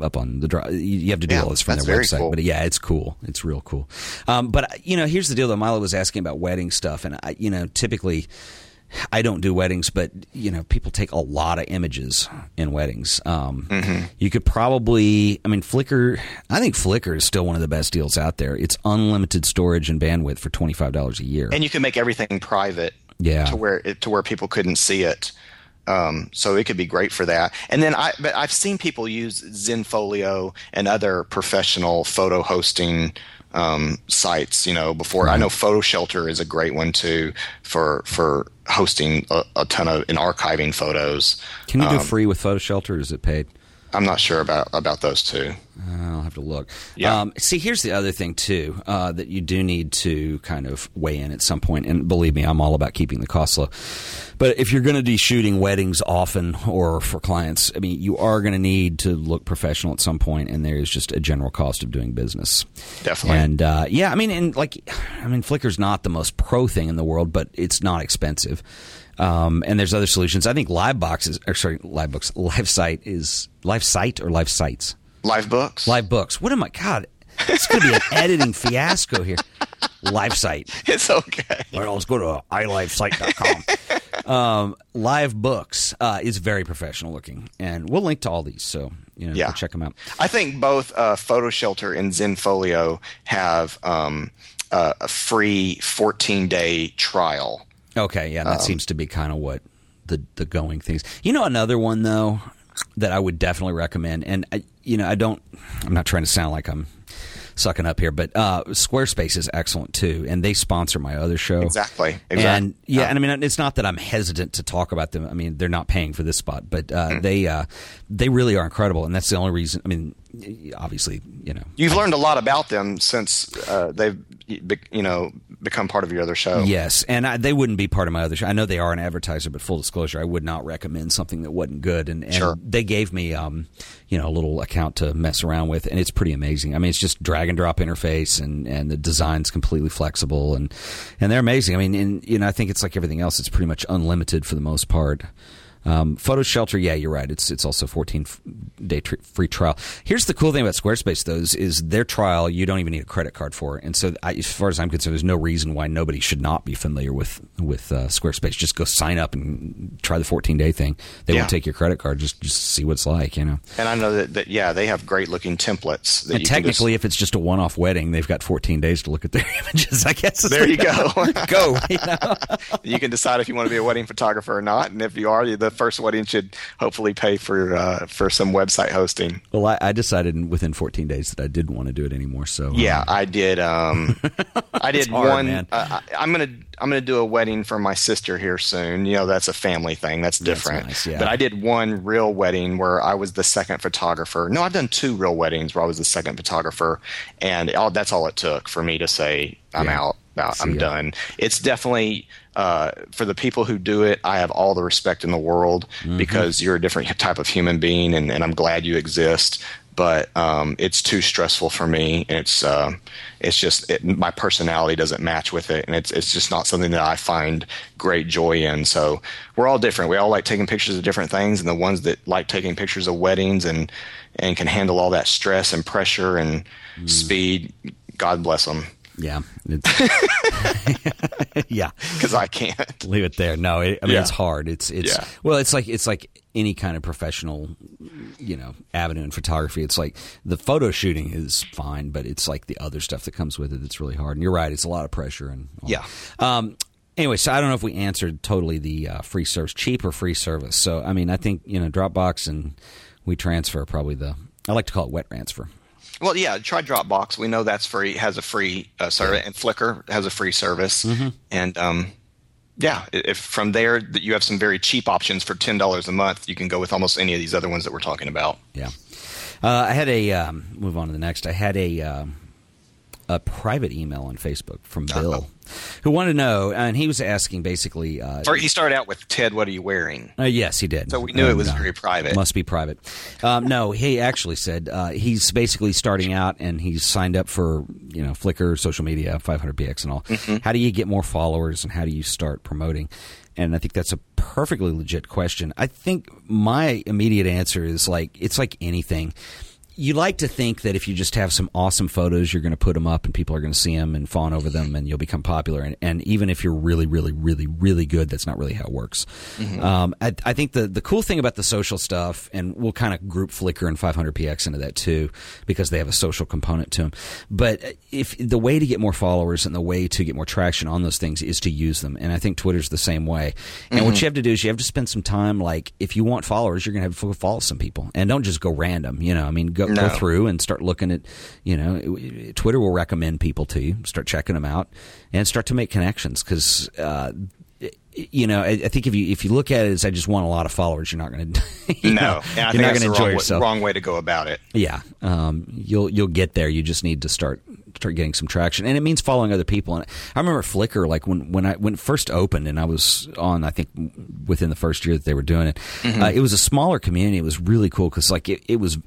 up on the drive. You have to do Yeah, all this from their website, cool. but yeah, it's cool. It's real cool. Um, but you know, here's the deal. Though Milo was asking about wedding stuff, and I, you know, typically. I don't do weddings, but you know, people take a lot of images in weddings. Um, Mm-hmm. You could probably, I mean, Flickr. I think Flickr is still one of the best deals out there. It's unlimited storage and bandwidth for twenty five dollars a year. and you can make everything private Yeah. to where it, to where people couldn't see it um, so it could be great for that and then i but i've seen people use zenfolio and other professional photo hosting um, sites you know before i know PhotoShelter is a great one too for for hosting a, a ton of and archiving photos Can you do um, free with PhotoShelter? Or is it paid? I'm not sure about about those two I'll have to look. Yeah. Um, see, here's the other thing too uh, that you do need to kind of weigh in at some point. And believe me, I'm all about keeping the costs low. But if you're going to be shooting weddings often or for clients, I mean, you are going to need to look professional at some point, and there is just a general cost of doing business. Definitely. And uh, yeah, I mean, and like, I mean, Flickr's not the most pro thing in the world, but it's not expensive. Um, and there's other solutions. I think Livebox is, or sorry, Livebooks, LiveSite is LiveSite or Live Sites. Livebooks Live books. What am I? God, it's going to be an editing fiasco here. Live site. it's okay Well, let's go to ilivesite.com. um, Livebooks uh, is very professional looking, and we'll link to all these. So you know, Yeah. check them out. I think both uh, PhotoShelter and Zenfolio have um, uh, a free 14 day trial. Okay, yeah, that Um, seems to be kind of what the the going things. You know, another one though that I would definitely recommend, and I, you know, I don't. I'm not trying to sound like I'm sucking up here, but uh, Squarespace is excellent too, and they sponsor my other show. Exactly. Exactly. And yeah, and I mean, it's not that I'm hesitant to talk about them. I mean, they're not paying for this spot, but uh, Mm. they uh, they really are incredible, and that's the only reason. I mean, obviously, you know, You've learned a lot about them since uh, they've you know become part of your other show. Yes, and I, they wouldn't be part of my other show. I know they are an advertiser, but full disclosure, I would not recommend something that wasn't good. And, and Sure. they gave me, um, you know, a little account to mess around with, and it's pretty amazing. I mean, it's just drag and drop interface, and, and the design's completely flexible, and and they're amazing. I mean, and you know, I think it's like everything else; it's pretty much unlimited for the most part. Um, PhotoShelter, yeah, you're right. It's it's also 14 day tr- free trial. Here's the cool thing about Squarespace, though, is, is their trial you don't even need a credit card for, and so I, as far as I'm concerned, there's no reason why nobody should not be familiar with with uh, Squarespace. Just go sign up and try the 14 day thing. They Yeah. won't take your credit card. Just just see what it's like, you know. And I know that, that yeah, they have great looking templates. That And you can just- technically, if it's just a one off wedding, they've got 14 days to look at their images. I guess there you go. go. You know? you can decide if you want to be a wedding photographer or not, and if you are, the first wedding should hopefully pay for uh, for some website hosting. Well, I, I decided within 14 days that I didn't want to do it anymore. So um, Yeah, I did. Um, I did hard, one. Uh, I- I'm gonna I'm gonna do a wedding for my sister here soon. You know, that's a family thing. That's different. nice, yeah. But I did one real wedding where I was the second photographer. No, I've done two real weddings where I was the second photographer, and all, that's all it took for me to say I'm Yeah. out. I'm done. It's definitely uh, for the people who do it. I have all the respect in the world Mm-hmm. because you're a different type of human being, and, and I'm glad you exist. But um, it's too stressful for me. and It's uh, it's just it, my personality doesn't match with it, and it's it's just not something that I find great joy in. So we're all different. We all like taking pictures of different things, and the ones that like taking pictures of weddings and and can handle all that stress and pressure and Mm. speed. God bless them. Yeah. yeah. Because I can't. Leave it there. No, it, I mean Yeah. it's hard. It's it's Yeah. well, it's like it's like any kind of professional, you know, avenue in photography. It's like the photo shooting is fine, but it's like the other stuff that comes with it that's really hard. And you're right, it's a lot of pressure and all. Yeah. Um. Anyway, so I don't know if we answered totally the uh, free service, cheap or free service. So I mean, I think you know, Dropbox and WeTransfer probably the. I like to call it wet transfer. Well, yeah, try Dropbox. We know that's free, has a free uh, service, and Flickr has a free service. Mm-hmm. And um, yeah, if from there that you have some very cheap options for ten dollars a month, you can go with almost any of these other ones that we're talking about. Yeah. Uh, I had a um, move on to the next. I had a um, a private email on Facebook from Bill, who wanted to know, and he was asking basically. Uh, Or he started out with Ted, what are you wearing? uh, yes, he did. So we knew it was uh, very private. Must be private. Um, no, he actually said uh, he's basically starting out, and he's signed up for you know Flickr, social media, 500px, and all. Mm-hmm. How do you get more followers, and how do you start promoting? And I think that's a perfectly legit question. I think my immediate answer is like it's like anything. You like to think that if you just have some awesome photos, you're going to put them up and people are going to see them and fawn over them and you'll become popular. And, and even if you're really, really, really, really good, that's not really how it works. Mm-hmm. Um, I, I think the, the cool thing about the social stuff, and we'll kind of group Flickr and 500px into that too, because they have a social component to them. But uh, if the way to get more followers and the way to get more traction on those things is to use them, and I think Twitter's the same way. And what mm-hmm. you have to do is you have to spend some time. Like if you want followers, you're going to have to follow some people, and don't just go random. You know, I mean, go, go No. through and start looking at. You know, it- it- Twitter will recommend people to you. Start checking them out and start to make connections because. Uh, you know, I, I think if you if you look at it as I just want a lot of followers, you're not going to. no, and I you're think not going to the enjoy wrong, way, yourself. wrong way to go about it. Yeah, um, you'll you'll get there. You just need to start start getting some traction, and it means following other people. And I remember Flickr, like when when I when it first opened, and I was on, I think within the first year that they were doing it, Mm-hmm. uh, it was a smaller community. It was really cool because like it, it was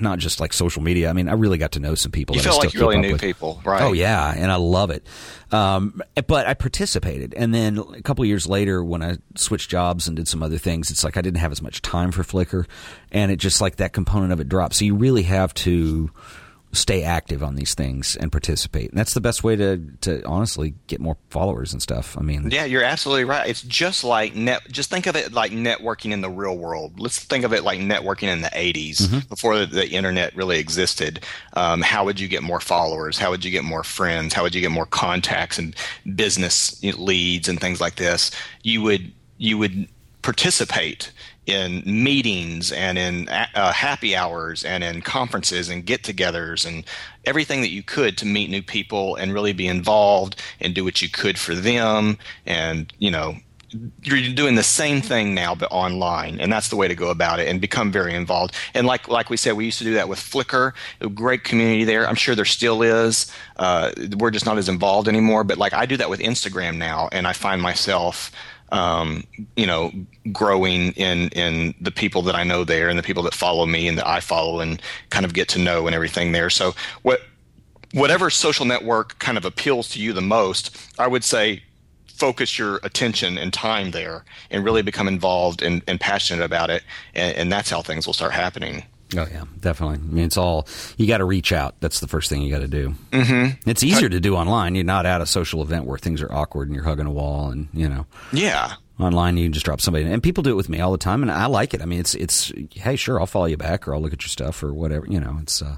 not just like social media. I mean, I really got to know some people. You that I feel still like you really knew with. people, right? Oh yeah, and I love it. Um, but I participated, and then a couple years later, when I switched jobs and did some other things, it's like I didn't have as much time for Flickr, and it just like that component of it dropped. So you really have to stay active on these things and participate, and that's the best way to to honestly get more followers and stuff. I mean, Yeah, you're absolutely right. It's just like net. Just think of it like networking in the real world. Let's think of it like networking in the '80s, Mm-hmm. before the, the internet really existed. Um, how would you get more followers? How would you get more friends? How would you get more contacts and business leads and things like this? You would you would participate in meetings and in uh, happy hours and in conferences and get-togethers and everything that you could to meet new people and really be involved and do what you could for them. And you know you're doing the same thing now but online. And that's the way to go about it and become very involved. And like like we said we used to do that with flickr a great community there. I'm sure there still is. Uh, we're just not as involved anymore. But like i do that with instagram now and i find myself um, you know, growing in in the people that I know there and the people that follow me and that I follow and kind of get to know and everything there. So what whatever social network kind of appeals to you the most, I would say focus your attention and time there and really become involved and, and passionate about it and, and that's how things will start happening. Oh yeah, definitely. I mean, it's all you got to reach out. That's the first thing you got to do. Mm-hmm. It's easier to do online. You're not at a social event where things are awkward and you're hugging a wall, and you know, Yeah. online you can just drop somebody. And people do it with me all the time, and I like it. I mean, it's it's hey, sure, I'll follow you back, or I'll look at your stuff, or whatever. You know, it's. Uh,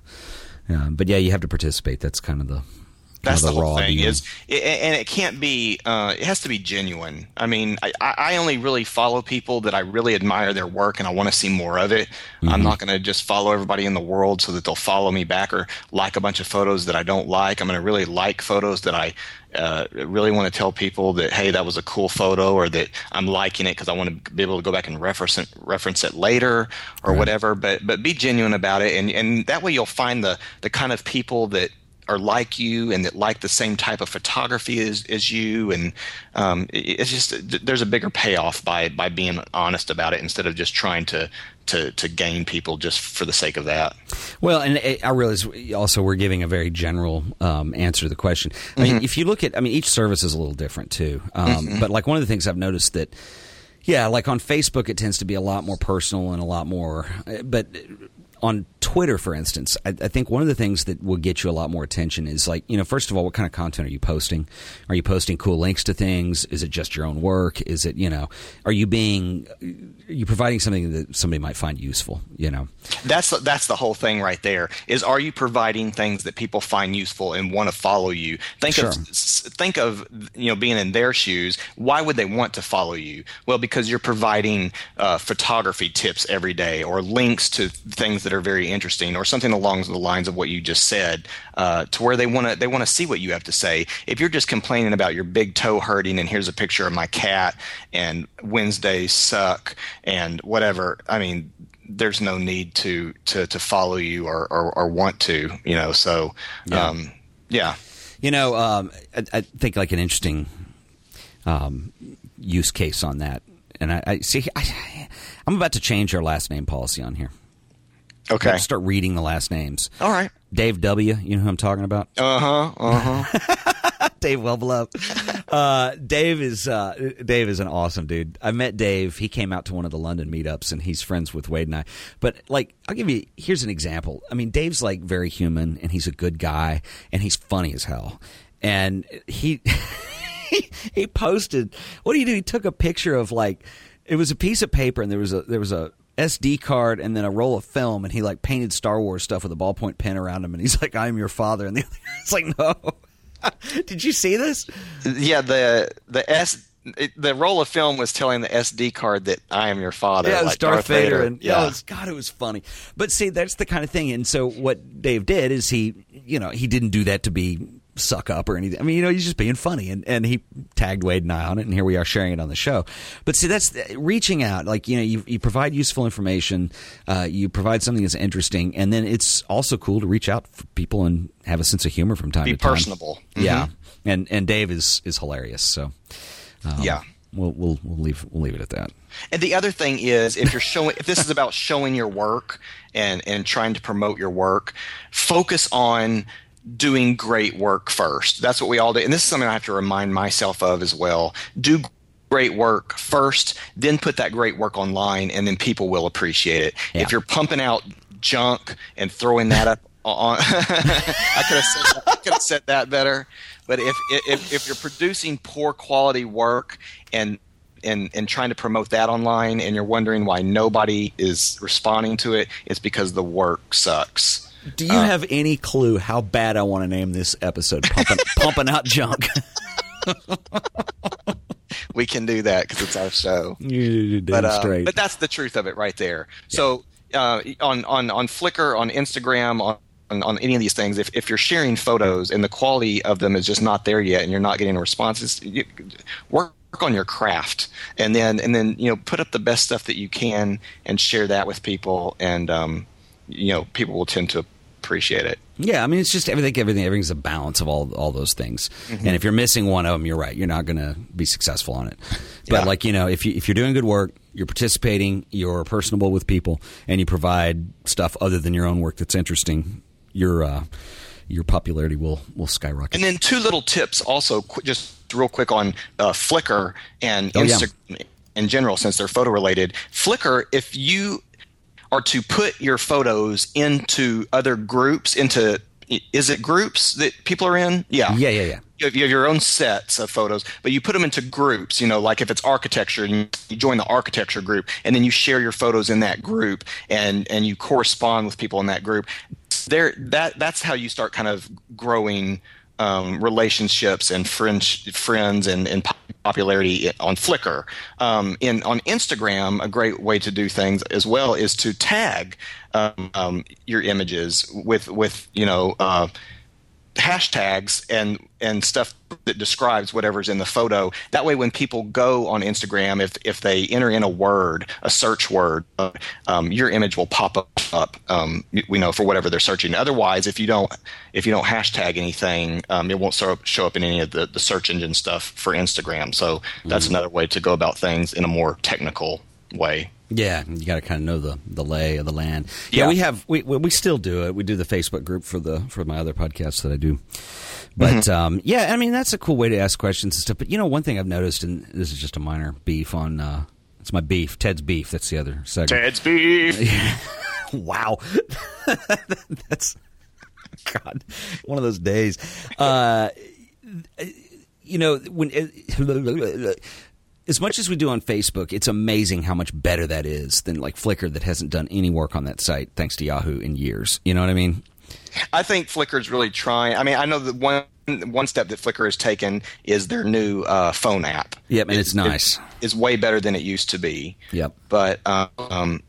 yeah, but yeah, you have to participate. That's kind of the. That's the whole thing deal. is, it, and it can't be. Uh, it has to be genuine. I mean, I, I only really follow people that I really admire their work, and I want to see more of it. Mm-hmm. I'm not going to just follow everybody in the world so that they'll follow me back or like a bunch of photos that I don't like. I'm going to really like photos that I uh, really want to tell people that hey, that was a cool photo, or that I'm liking it because I want to be able to go back and reference it, reference it later or whatever. But but be genuine about it, and and that way you'll find the the kind of people that are like you and that like the same type of photography as, as you and um, it- it's just there's a bigger payoff by by being honest about it instead of just trying to to to gain people just for the sake of that Well, and it, I realize also we're giving a very general um, answer to the question. I mean, if you look at, I mean, each service is a little different too. Um, But like one of the things I've noticed that, yeah, like on Facebook, it tends to be a lot more personal and a lot more. But on Twitter, for instance, I, I, think one of the things that will get you a lot more attention is like, you know, first of all, what kind of content are you posting? Are you posting cool links to things? Is it just your own work? Is it, you know, are you being, are you providing something that somebody might find useful? You know, that's that's the whole thing right there. Is are you providing things that people find useful and want to follow you? Think sure. of think of you know being in their shoes. Why would they want to follow you? Well, because you're providing uh, photography tips every day or links to things that are very interesting or something along the lines of what you just said uh, to where they want to they want to see what you have to say. If you're just complaining about your big toe hurting and here's a picture of my cat and wednesdays suck and whatever i mean there's no need to to to follow you or or, or want to you know so yeah, um, yeah. you know um, I, I, think like an interesting um, use case on that. And I, I see I, I'm about to change our last name policy on here Okay. Start reading the last names. All right. Dave W. You know who I'm talking about? Uh huh. Uh huh. Dave, well beloved. Uh, Dave is uh, Dave is an awesome dude. I met Dave. He came out to one of the London meetups, and he's friends with Wade and I. But like, I'll give you here's an example. I mean, Dave's like very human, and he's a good guy, and he's funny as hell. And he he posted. What do you do? He took a picture of like it was a piece of paper, and there was a there was a SD card and then a roll of film, and he like painted Star Wars stuff with a ballpoint pen around him, and he's like, "I'm your father," and the other guy's like, "No." Did you see this? Yeah the the S. It, the roll of film was telling the SD card that I am your father. Yeah, it was like Darth, Darth Vader, Vader, and oh, yeah, was, God, it was funny. But see, that's the kind of thing. And so, what Dave did is he, you know, he didn't do that to be suck up or anything. I mean, you know, he's just being funny, and, and he tagged Wade and I on it, and here we are sharing it on the show. But see, that's reaching out. Like you know, you, you provide useful information, uh, you provide something that's interesting, and then it's also cool to reach out for people and have a sense of humor from time Be to time. Be personable. Mm-hmm. Yeah, and and Dave is is hilarious. So um, yeah. We'll, we'll we'll leave we'll leave it at that. And the other thing is, if you're showing, if this is about showing your work and and trying to promote your work, focus on doing great work first. That's what we all do. And this is something I have to remind myself of as well. Do great work first, then put that great work online, and then people will appreciate it. Yeah. If you're pumping out junk and throwing that up on, I could have said that, could have said that better. But if, if if you're producing poor quality work and and and trying to promote that online, and you're wondering why nobody is responding to it, it's because the work sucks. Do you uh, have any clue how bad I want to name this episode? Pumping, pumping out junk. we can do that because it's our show. You but, uh, but that's the truth of it right there. Yeah. So uh, on on on Flickr, on Instagram, on on, on, any of these things, if, if you're sharing photos and the quality of them is just not there yet, and you're not getting responses, you, work on your craft, and then and then you know put up the best stuff that you can and share that with people, and um, you know people will tend to appreciate it. Yeah, I mean, it's just everything. Everything. Everything's a balance of all all those things. Mm-hmm. And if you're missing one of them, you're right. You're not going to be successful on it. But yeah. like you know, if you if you're doing good work, you're participating, you're personable with people, and you provide stuff other than your own work that's interesting, your uh, your popularity will will skyrocket. And then two little tips, also, qu- just real quick on uh, Flickr and oh, Instagram. Yeah. In general, since they're photo related, Flickr, if you are to put your photos into other groups, into is it groups that people are in? Yeah. Yeah, yeah, yeah. You have, your own sets of photos, but you put them into groups. You know, like if it's architecture, and you join the architecture group, and then you share your photos in that group, and and you correspond with people in that group. There, that that's how you start kind of growing um, relationships and friends, friends and, and popularity on Flickr. Um, in on Instagram, a great way to do things as well is to tag um, um your images with with you know. Uh, hashtags and and stuff that describes whatever's in the photo. That way, when people go on Instagram, if if they enter in a word, a search word, um, your image will pop up. up um, we know for whatever they're searching. Otherwise, if you don't if you don't hashtag anything, um, it won't show up, show up in any of the, the search engine stuff for Instagram. So that's mm-hmm. another way to go about things in a more technical way. Yeah, you got to kind of know the, the lay of the land. Yeah, yeah, we have we we still do it. We do the Facebook group for the for my other podcasts that I do. But mm-hmm. um, yeah, I mean that's a cool way to ask questions and stuff. But you know, one thing I've noticed, and this is just a minor beef on uh, it's my beef, Ted's beef. That's the other segment. Ted's beef. wow, that's God, one of those days. Uh, you know, when as much as we do on Facebook, it's amazing how much better that is than like Flickr that hasn't done any work on that site thanks to Yahoo in years. You know what I mean? I think Flickr's really trying. I mean, I know that one one step that Flickr has taken is their new uh, phone app. Yep, and it's, it's nice. It's, way better than it used to be. Yep. But um,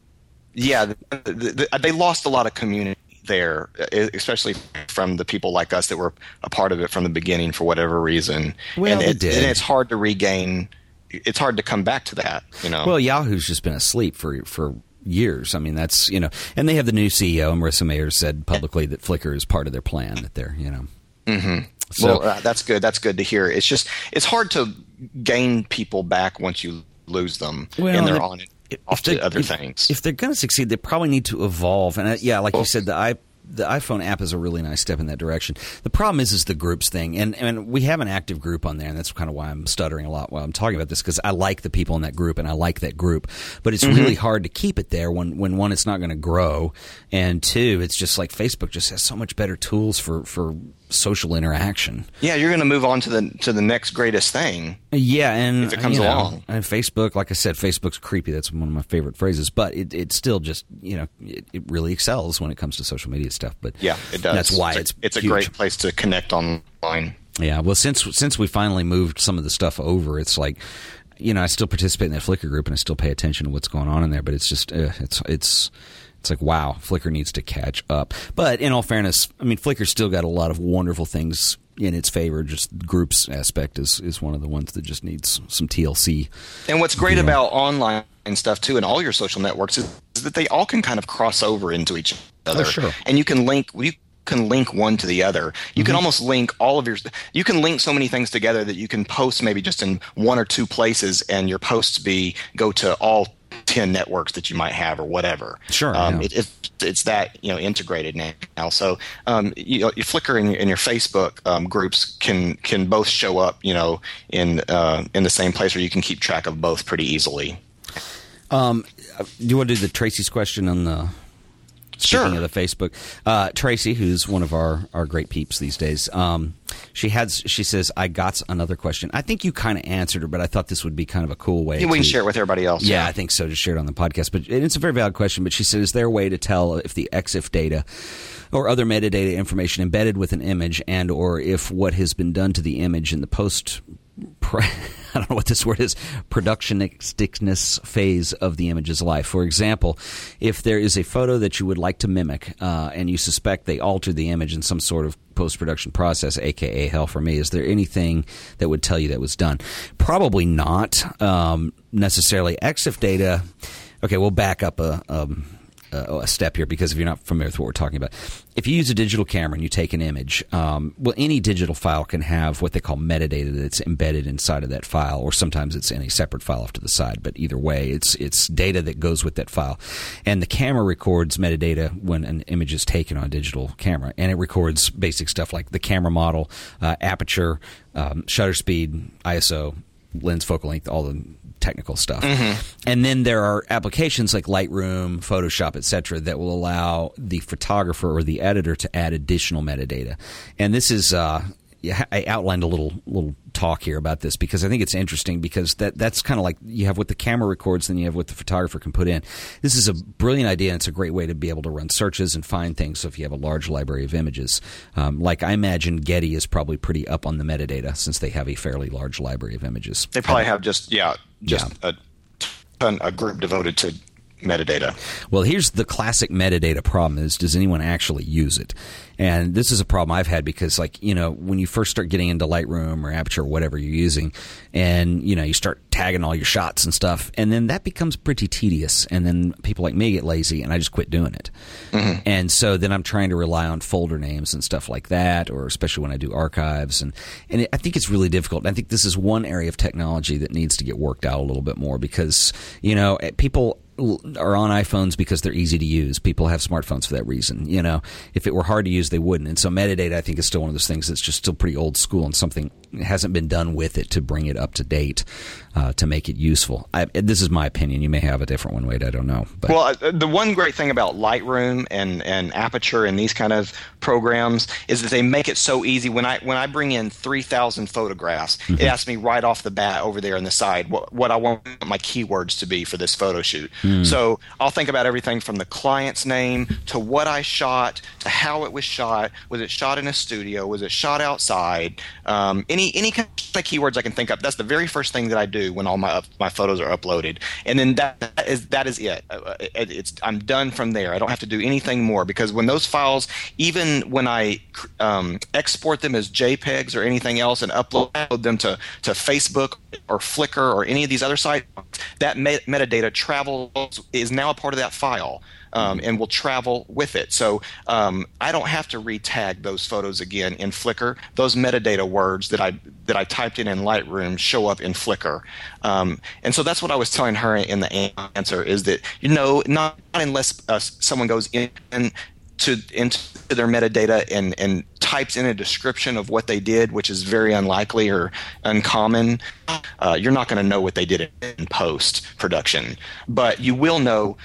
yeah, the, the, the, they lost a lot of community there, especially from the people like us that were a part of it from the beginning for whatever reason. Well, and, it, did. and it's hard to regain. It's hard to come back to that. You know. Well, Yahoo's just been asleep for for years. I mean, that's you know, and they have the new CEO, Marissa Mayer said publicly that Flickr is part of their plan. That they're you know. Mm-hmm. So, well, uh, that's good. That's good to hear. It's just it's hard to gain people back once you lose them well, and they're on it off to other if, things. If they're going to succeed, they probably need to evolve. And uh, yeah, like well, you said, the i the iPhone app is a really nice step in that direction. The problem is, is the groups thing, and and we have an active group on there, and that's kind of why I'm stuttering a lot while I'm talking about this because I like the people in that group and I like that group, but it's mm-hmm. really hard to keep it there when when one it's not going to grow, and two it's just like Facebook just has so much better tools for for social interaction. Yeah, you're going to move on to the to the next greatest thing. Yeah, and if it comes you know, along, and Facebook, like I said, Facebook's creepy. That's one of my favorite phrases, but it it still just you know it, it really excels when it comes to social media stuff. But yeah, it does. That's why it's a, it's, it's a great place to connect online. Yeah, well, since since we finally moved some of the stuff over, it's like you know I still participate in that Flickr group and I still pay attention to what's going on in there, but it's just uh, it's it's it's like wow, Flickr needs to catch up. But in all fairness, I mean, Flickr's still got a lot of wonderful things in its favor. Just groups aspect is is one of the ones that just needs some TLC. And what's great about online and stuff too, and all your social networks is, is, that they all can kind of cross over into each other. Oh, sure. And you can link you can link one to the other. You mm-hmm. can almost link all of your you can link so many things together that you can post maybe just in one or two places and your posts be go to all 10 networks that you might have or whatever. Sure. Um, yeah. it, it, it's that, you know, integrated now. So, um, you know, your Flickr and your, and your Facebook um, groups can, can both show up, you know, in, uh, in the same place where you can keep track of both pretty easily. Um, do you want to do the Tracy's question on the Speaking sure. of the Facebook, uh, Tracy, who's one of our, our great peeps these days, um, she has she says, "I got another question." I think you kind of answered her, but I thought this would be kind of a cool way. Yeah, we can share it with everybody else. Yeah, yeah, I think so. Just share it on the podcast. But it's a very valid question. But she said, "Is there a way to tell if the EXIF data?" or other metadata information embedded with an image and or if what has been done to the image in the post I don't know what this word is, productionisticness phase of the image's life. For example, if there is a photo that you would like to mimic uh, and you suspect they altered the image in some sort of post production process, aka hell for me, is there anything that would tell you that was done? Probably not um, necessarily. EXIF data. Okay, we'll back up a. Um, uh, a step here because if you're not familiar with what we're talking about, if you use a digital camera and you take an image, um, well, any digital file can have what they call metadata that's embedded inside of that file, or sometimes it's in a separate file off to the side. But either way, it's it's data that goes with that file, and the camera records metadata when an image is taken on a digital camera, and it records basic stuff like the camera model, uh, aperture, um, shutter speed, ISO, lens focal length, all the technical stuff. Mm-hmm. And then there are applications like Lightroom, Photoshop, etc., that will allow the photographer or the editor to add additional metadata. And this is uh, I outlined a little little talk here about this because I think it's interesting because that that's kind of like you have what the camera records, then you have what the photographer can put in. This is a brilliant idea, and it's a great way to be able to run searches and find things. So if you have a large library of images, um, like I imagine Getty is probably pretty up on the metadata since they have a fairly large library of images. They probably have just yeah, just yeah. a ton, a group devoted to metadata. Well, here's the classic metadata problem is does anyone actually use it? And this is a problem I've had because like, you know, when you first start getting into Lightroom or Aperture or whatever you're using and, you know, you start tagging all your shots and stuff and then that becomes pretty tedious and then people like me get lazy and I just quit doing it. Mm-hmm. And so then I'm trying to rely on folder names and stuff like that or especially when I do archives and and it, I think it's really difficult. I think this is one area of technology that needs to get worked out a little bit more because, you know, eh, people are on iPhones because they're easy to use. People have smartphones for that reason. You know, if it were hard to use, they wouldn't. And so metadata, I think, is still one of those things that's just still pretty old school and something hasn't been done with it to bring it up to date uh, to make it useful. I, this is my opinion. You may have a different one, Wade. I don't know. But. Well, uh, the one great thing about Lightroom and, and Aperture and these kind of programs is that they make it so easy. When I when I bring in three thousand photographs, mm-hmm. it asks me right off the bat over there on the side what, what I want my keywords to be for this photo shoot. Mm. So I'll think about everything from the client's name to what I shot to how it was shot. Was it shot in a studio? Was it shot outside? Um, any any kind of keywords I can think of. That's the very first thing that I do when all my my photos are uploaded, and then that, is that is it. Uh, it. It's I'm done from there. I don't have to do anything more because when those files, even when I um, export them as JPEGs or anything else and upload them to to Facebook or Flickr or any of these other sites, that metadata travels is now a part of that file um, and will travel with it. So um, I don't have to retag those photos again in Flickr. Those metadata words that I that I typed in in Lightroom show up in Flickr, um, and so that's what I was telling her in the answer is that you know not, not unless uh, someone goes in to into their metadata and and types in a description of what they did, which is very unlikely or uncommon, uh, you're not going to know what they did in post production. But you will know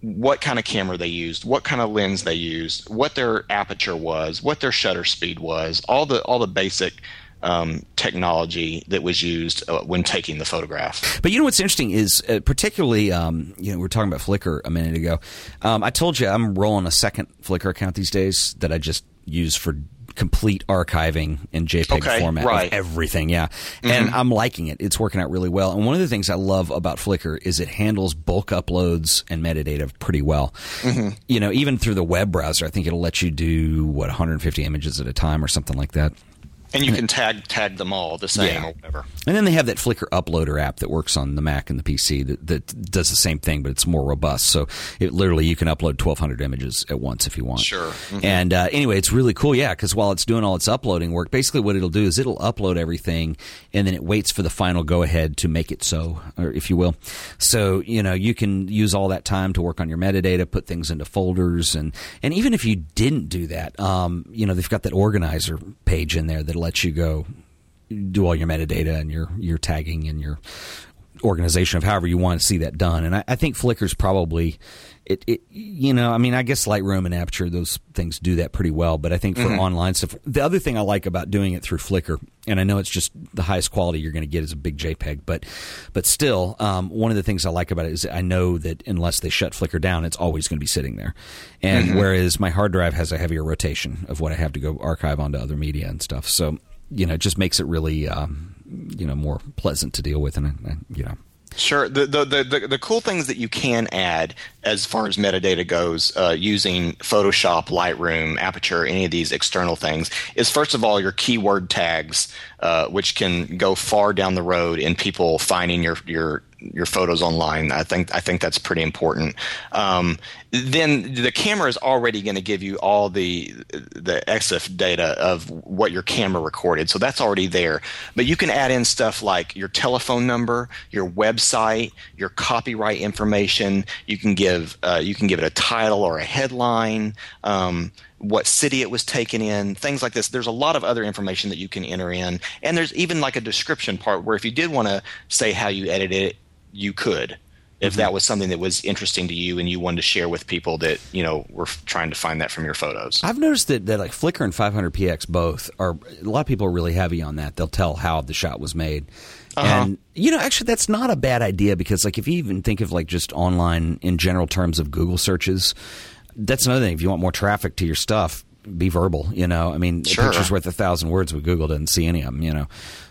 what kind of camera they used, what kind of lens they used, what their aperture was, what their shutter speed was, all the all the basic um, technology that was used uh, when taking the photograph. But you know what's interesting is uh, particularly um, you know we are talking about Flickr a minute ago. Um, I told you I'm rolling a second Flickr account these days that I just use for complete archiving in JPEG okay, format right. of everything. Yeah, mm-hmm. and I'm liking it. It's working out really well. And one of the things I love about Flickr is it handles bulk uploads and metadata pretty well. Mm-hmm. You know, even through the web browser, I think it'll let you do what 150 images at a time or something like that. And you can tag tag them all the same yeah. or whatever. And then they have that Flickr Uploader app that works on the Mac and the PC that, that does the same thing, but it's more robust. So it literally you can upload 1,200 images at once if you want. Sure. Mm-hmm. And uh, anyway, it's really cool, yeah, because while it's doing all its uploading work, basically what it'll do is it'll upload everything, and then it waits for the final go ahead to make it so, or if you will. So you know you can use all that time to work on your metadata, put things into folders, and and even if you didn't do that, um, you know they've got that organizer page in there that lets you go do all your metadata and your your tagging and your organization of however you want to see that done. And I, I think Flickr's probably it, it, You know, I mean, I guess Lightroom and Aperture those things do that pretty well. But I think for mm-hmm. online stuff, the other thing I like about doing it through Flickr, and I know it's just the highest quality you're going to get is a big JPEG, but but still, um, one of the things I like about it is I know that unless they shut Flickr down, it's always going to be sitting there. And mm-hmm. whereas my hard drive has a heavier rotation of what I have to go archive onto other media and stuff, so you know, it just makes it really, um, you know, more pleasant to deal with, and, and you know. Sure. The, the, the, the, cool things that you can add as far as metadata goes uh, using Photoshop, Lightroom, Aperture, any of these external things is first of all your keyword tags, uh, which can go far down the road in people finding your, your your photos online. I think I think that's pretty important. Um, then the camera is already going to give you all the the EXIF data of what your camera recorded, so that's already there. But you can add in stuff like your telephone number, your website, your copyright information. You can give uh, you can give it a title or a headline. Um, what city it was taken in, things like this. There's a lot of other information that you can enter in, and there's even like a description part where if you did want to say how you edited it, you could if mm-hmm. that was something that was interesting to you and you wanted to share with people that you know were trying to find that from your photos. I've noticed that, that like Flickr and 500px both are a lot of people are really heavy on that. They'll tell how the shot was made. Uh-huh. And you know, actually, that's not a bad idea because, like, if you even think of like just online in general terms of Google searches, that's another thing. If you want more traffic to your stuff, be verbal. You know, I mean, sure. a picture's worth a thousand words. With Google doesn't see any of them. You know,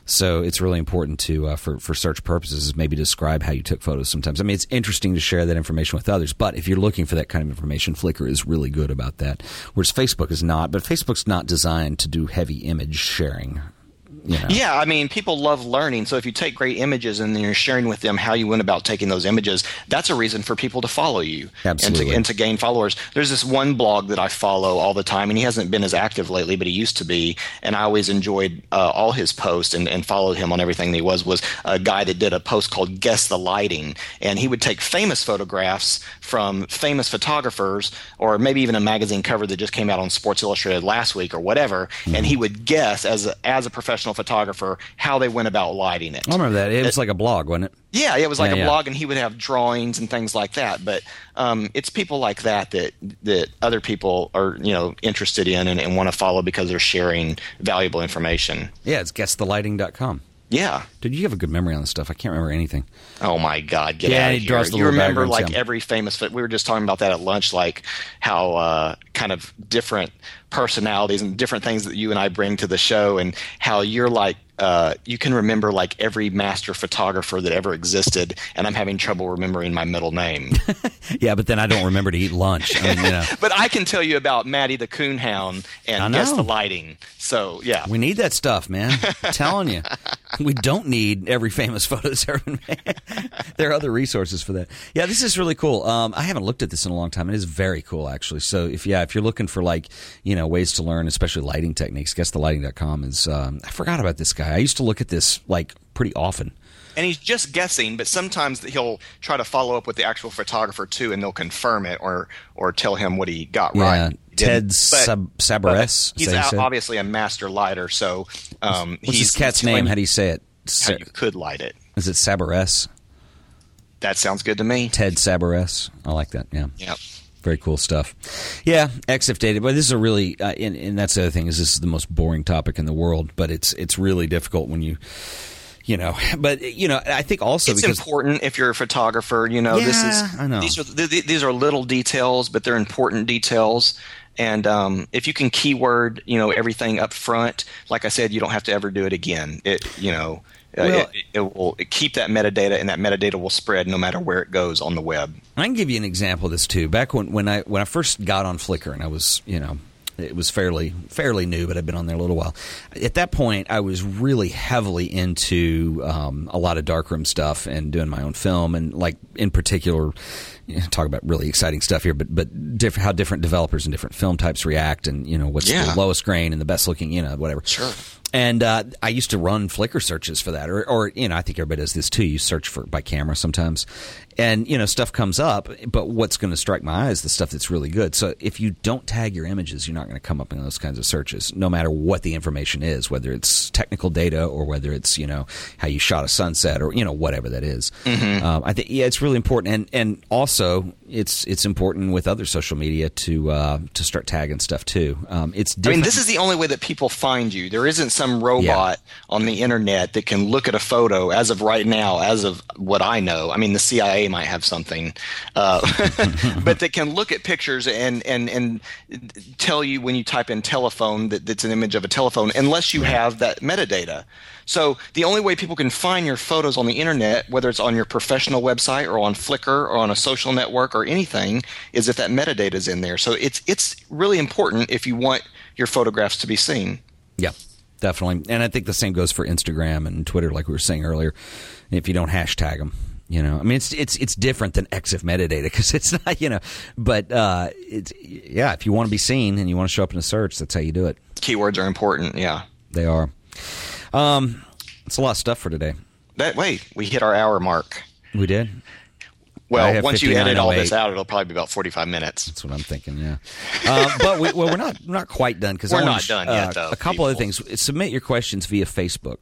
so it's really important to uh, for for search purposes maybe describe how you took photos. Sometimes I mean it's interesting to share that information with others, but if you're looking for that kind of information, Flickr is really good about that. Whereas Facebook is not. But Facebook's not designed to do heavy image sharing you know. Yeah, I mean, people love learning. So if you take great images and then you're sharing with them how you went about taking those images, that's a reason for people to follow you Absolutely. and to, and to gain followers. There's this one blog that I follow all the time, and he hasn't been as active lately, but he used to be, and I always enjoyed uh, all his posts and, and followed him on everything that he was. Was a guy that did a post called "Guess the Lighting," and he would take famous photographs from famous photographers, or maybe even a magazine cover that just came out on Sports Illustrated last week or whatever, mm-hmm. and he would guess as a, as a professional photographer how they went about lighting it. I remember that. It was like a blog, wasn't it? Yeah, it was like Yeah, a yeah. blog, and he would have drawings and things like that. But um, it's people like that that that other people are you know interested in and, and want to follow because they're sharing valuable information. Yeah, it's guessthelighting.com. Yeah. Dude, you have a good memory on this stuff. I can't remember anything. Oh my God! Get Yeah, out of here! You remember like every famous. We were just talking about that at lunch, like how uh, kind of different personalities and different things that you and I bring to the show, and how you're like uh, you can remember like every master photographer that ever existed, and I'm having trouble remembering my middle name. Yeah, but then I don't remember to eat lunch. I mean, you know, but I can tell you about Maddie the Coonhound and guess the lighting. So yeah, we need that stuff, man. I'm telling you. We don't need every famous photo that's ever been made. there are other resources for that. Yeah, this is really cool. Um, I haven't looked at this in a long time. It is very cool, actually. So if yeah, if you're looking for like you know ways to learn, especially lighting techniques, guess the guessthelighting.com is. Um, I forgot about this guy. I used to look at this like pretty often. and he's just guessing, but sometimes he'll try to follow up with the actual photographer too, and they'll confirm it or or tell him what he got Yeah, right. Ted. Sab- Sabares. He's is that how you out- say it? obviously a master lighter, so um, What's he's his cat's name? How do you say it? how you could light it. is it Sabares? That sounds good to me. Ted Sabares. I like that. Yeah. Yep. Very cool stuff. Yeah, EXIF data, but this is a really, uh, and, and that's the other thing is this is the most boring topic in the world, but it's it's really difficult when you, you know, but you know, I think also It's because important if you're a photographer. You know, this is I know. these are th- these are little details, but they're important details. And um, if you can keyword, you know, everything up front, like I said, you don't have to ever do it again. It, you know, uh, Well- it, it will keep that metadata, and that metadata will spread no matter where it goes on the web. I can give you an example of this too. Back when, when I when I first got on Flickr and I was you know it was fairly fairly new, but I've been on there a little while. At that point, I was really heavily into um, a lot of darkroom stuff and doing my own film, and like in particular, you know, talk about really exciting stuff here, but but diff- how different developers and different film types react, and you know what's Yeah. the lowest grain and the best looking, you know, whatever. Sure. And uh, I used to run Flickr searches for that, or, or you know, I think everybody does this too. You search for by camera sometimes, and you know, stuff comes up. But what's going to strike my eye is the stuff that's really good. So if you don't tag your images, you're not going to come up in those kinds of searches, no matter what the information is, whether it's technical data or whether it's you know how you shot a sunset or you know whatever that is. Um, I think yeah, it's really important, and and also it's it's important with other social media to uh, to start tagging stuff too. Um, it's I mean, this is the only way that people find you. There isn't some robot on the internet that can look at a photo as of right now, as of what I know. I mean, the CIA might have something, uh, but that can look at pictures and, and, and tell you when you type in telephone that it's an image of a telephone, unless you have that metadata. So the only way people can find your photos on the internet, whether it's on your professional website or on Flickr or on a social network or anything, is if that metadata is in there. So it's it's really important if you want your photographs to be seen. Yeah, definitely. And I think the same goes for Instagram and Twitter, like we were saying earlier. If you don't hashtag them, you know, I mean, it's it's it's different than EXIF metadata because it's not, you know, but uh, it's yeah. If you want to be seen and you want to show up in a search, that's how you do it. Keywords are important. Yeah. They are. Um, it's a lot of stuff for today. That wait, we hit our hour mark. We did. Well, once you edit all this out, it'll probably be about forty-five minutes. That's what I'm thinking. Yeah, uh, but we, well, we're not we're not quite done because We're not sh- done uh, yet, though, A couple other things. Submit your questions via Facebook.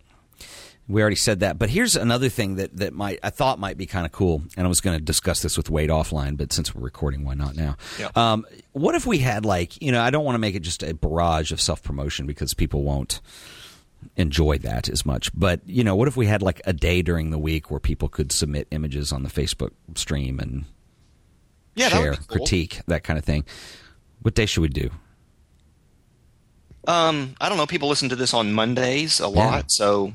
We already said that, but here's another thing that that might I thought might be kind of cool, and I was going to discuss this with Wade offline, but since we're recording, why not now? Um, what if we had like you know I don't want to make it just a barrage of self promotion because people won't enjoy that as much. But you know, what if we had like a day during the week where people could submit images on the Facebook stream and Yeah, share, be cool. critique, that kind of thing? What day should we do? Um, I don't know. People listen to this on Mondays a Yeah. lot, so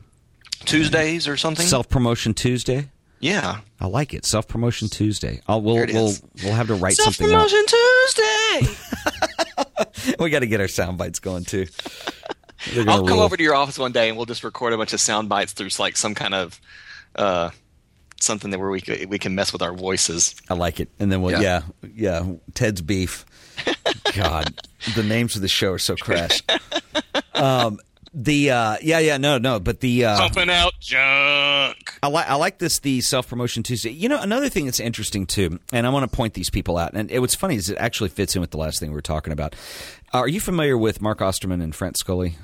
Tuesdays or something. Self promotion Tuesday. yeah. I like it. Self promotion Tuesday. I'll, we'll we'll we'll have to write something up. Self-promotion Tuesday. We got to get our sound bites going too. I'll come over to your office one day and we'll just record a bunch of sound bites through like some kind of uh, something that where we we can mess with our voices. I like it. And then we'll yeah Yeah. yeah, Ted's beef. God, the names of the show are so crass. Um, the uh, yeah yeah no no, but the uh, Pumping out junk. I like I like this the self promotion Tuesday. You know, another thing that's interesting too, and I want to point these people out. And it, what's funny is it actually fits in with the last thing we were talking about. Are you familiar with Mark Osterman and Frank Scully?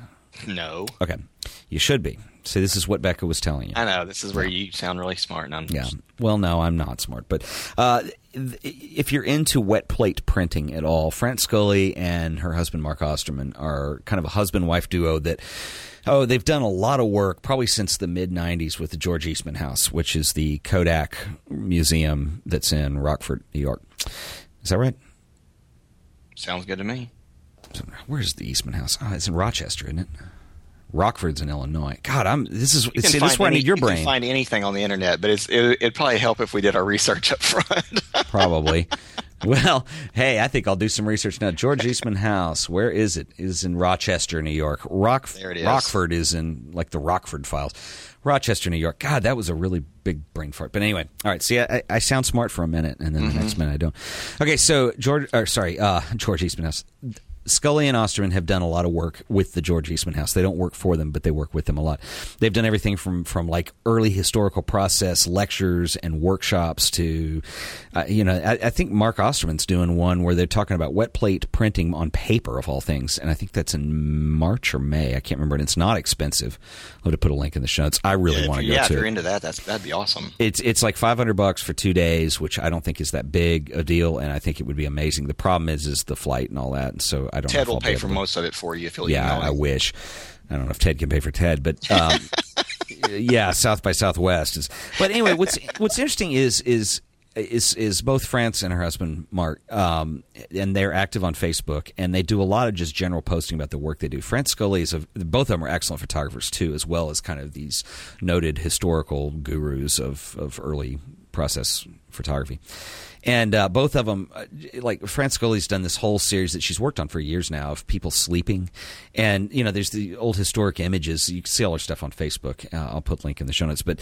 No. Okay. You should be. So this is what Becca was telling you. I know this is where you sound really smart. And I'm Yeah. Well, no, I'm not smart, but uh, if you're into wet plate printing at all, Fran Scully and her husband Mark Osterman are kind of a husband-wife duo that. Oh, they've done a lot of work probably since the mid '90s with the George Eastman House, which is the Kodak museum that's in Rockford, New York. Is that right? sounds good to me. Where's the Eastman House? Oh, it's in Rochester, isn't it? Rockford's in Illinois. God, I'm. This is. See, this is where I need your you can brain. find anything on the internet, but it's it, it'd probably help if we did our research up front. probably. Well, hey, I think I'll do some research now. George Eastman House, where is it? It Is in Rochester, New York. Rock, There it is. Rockford is in like the Rockford Files. Rochester, New York. God, that was a really big brain fart. But anyway, all right. See, I, I sound smart for a minute, and then Mm-hmm. the next minute I don't. Okay, so George, or sorry, uh, George Eastman House. Scully and Osterman have done a lot of work with the George Eastman House. They don't work for them, but they work with them a lot. They've done everything from from like early historical process lectures and workshops to, uh, you know, I, I think Mark Osterman's doing one where they're talking about wet plate printing on paper of all things, and I think that's in March or May. I can't remember, and it's not expensive. I'll have to put a link in the show notes. I really yeah, want to go yeah, if to you're it into that, that's that'd be awesome. it's it's like 500 bucks for two days which i don't think is that big a deal and i think it would be amazing the problem is is the flight and all that and so i don't Ted will pay for to- most of it for you if you'll yeah i wish. I don't know if ted can pay for ted but um, yeah south by southwest is but anyway what's what's interesting is is is is both France and her husband Mark, um, and they're active on Facebook, and they do a lot of just general posting about the work they do. France Scully is a, both of them are excellent photographers too, as well as kind of these noted historical gurus of of early process photography. And uh, both of them, uh, like France Scully's done this whole series that she's worked on for years now of people sleeping, and you know, there's the old historic images. You can see all her stuff on Facebook. Uh, I'll put link in the show notes, but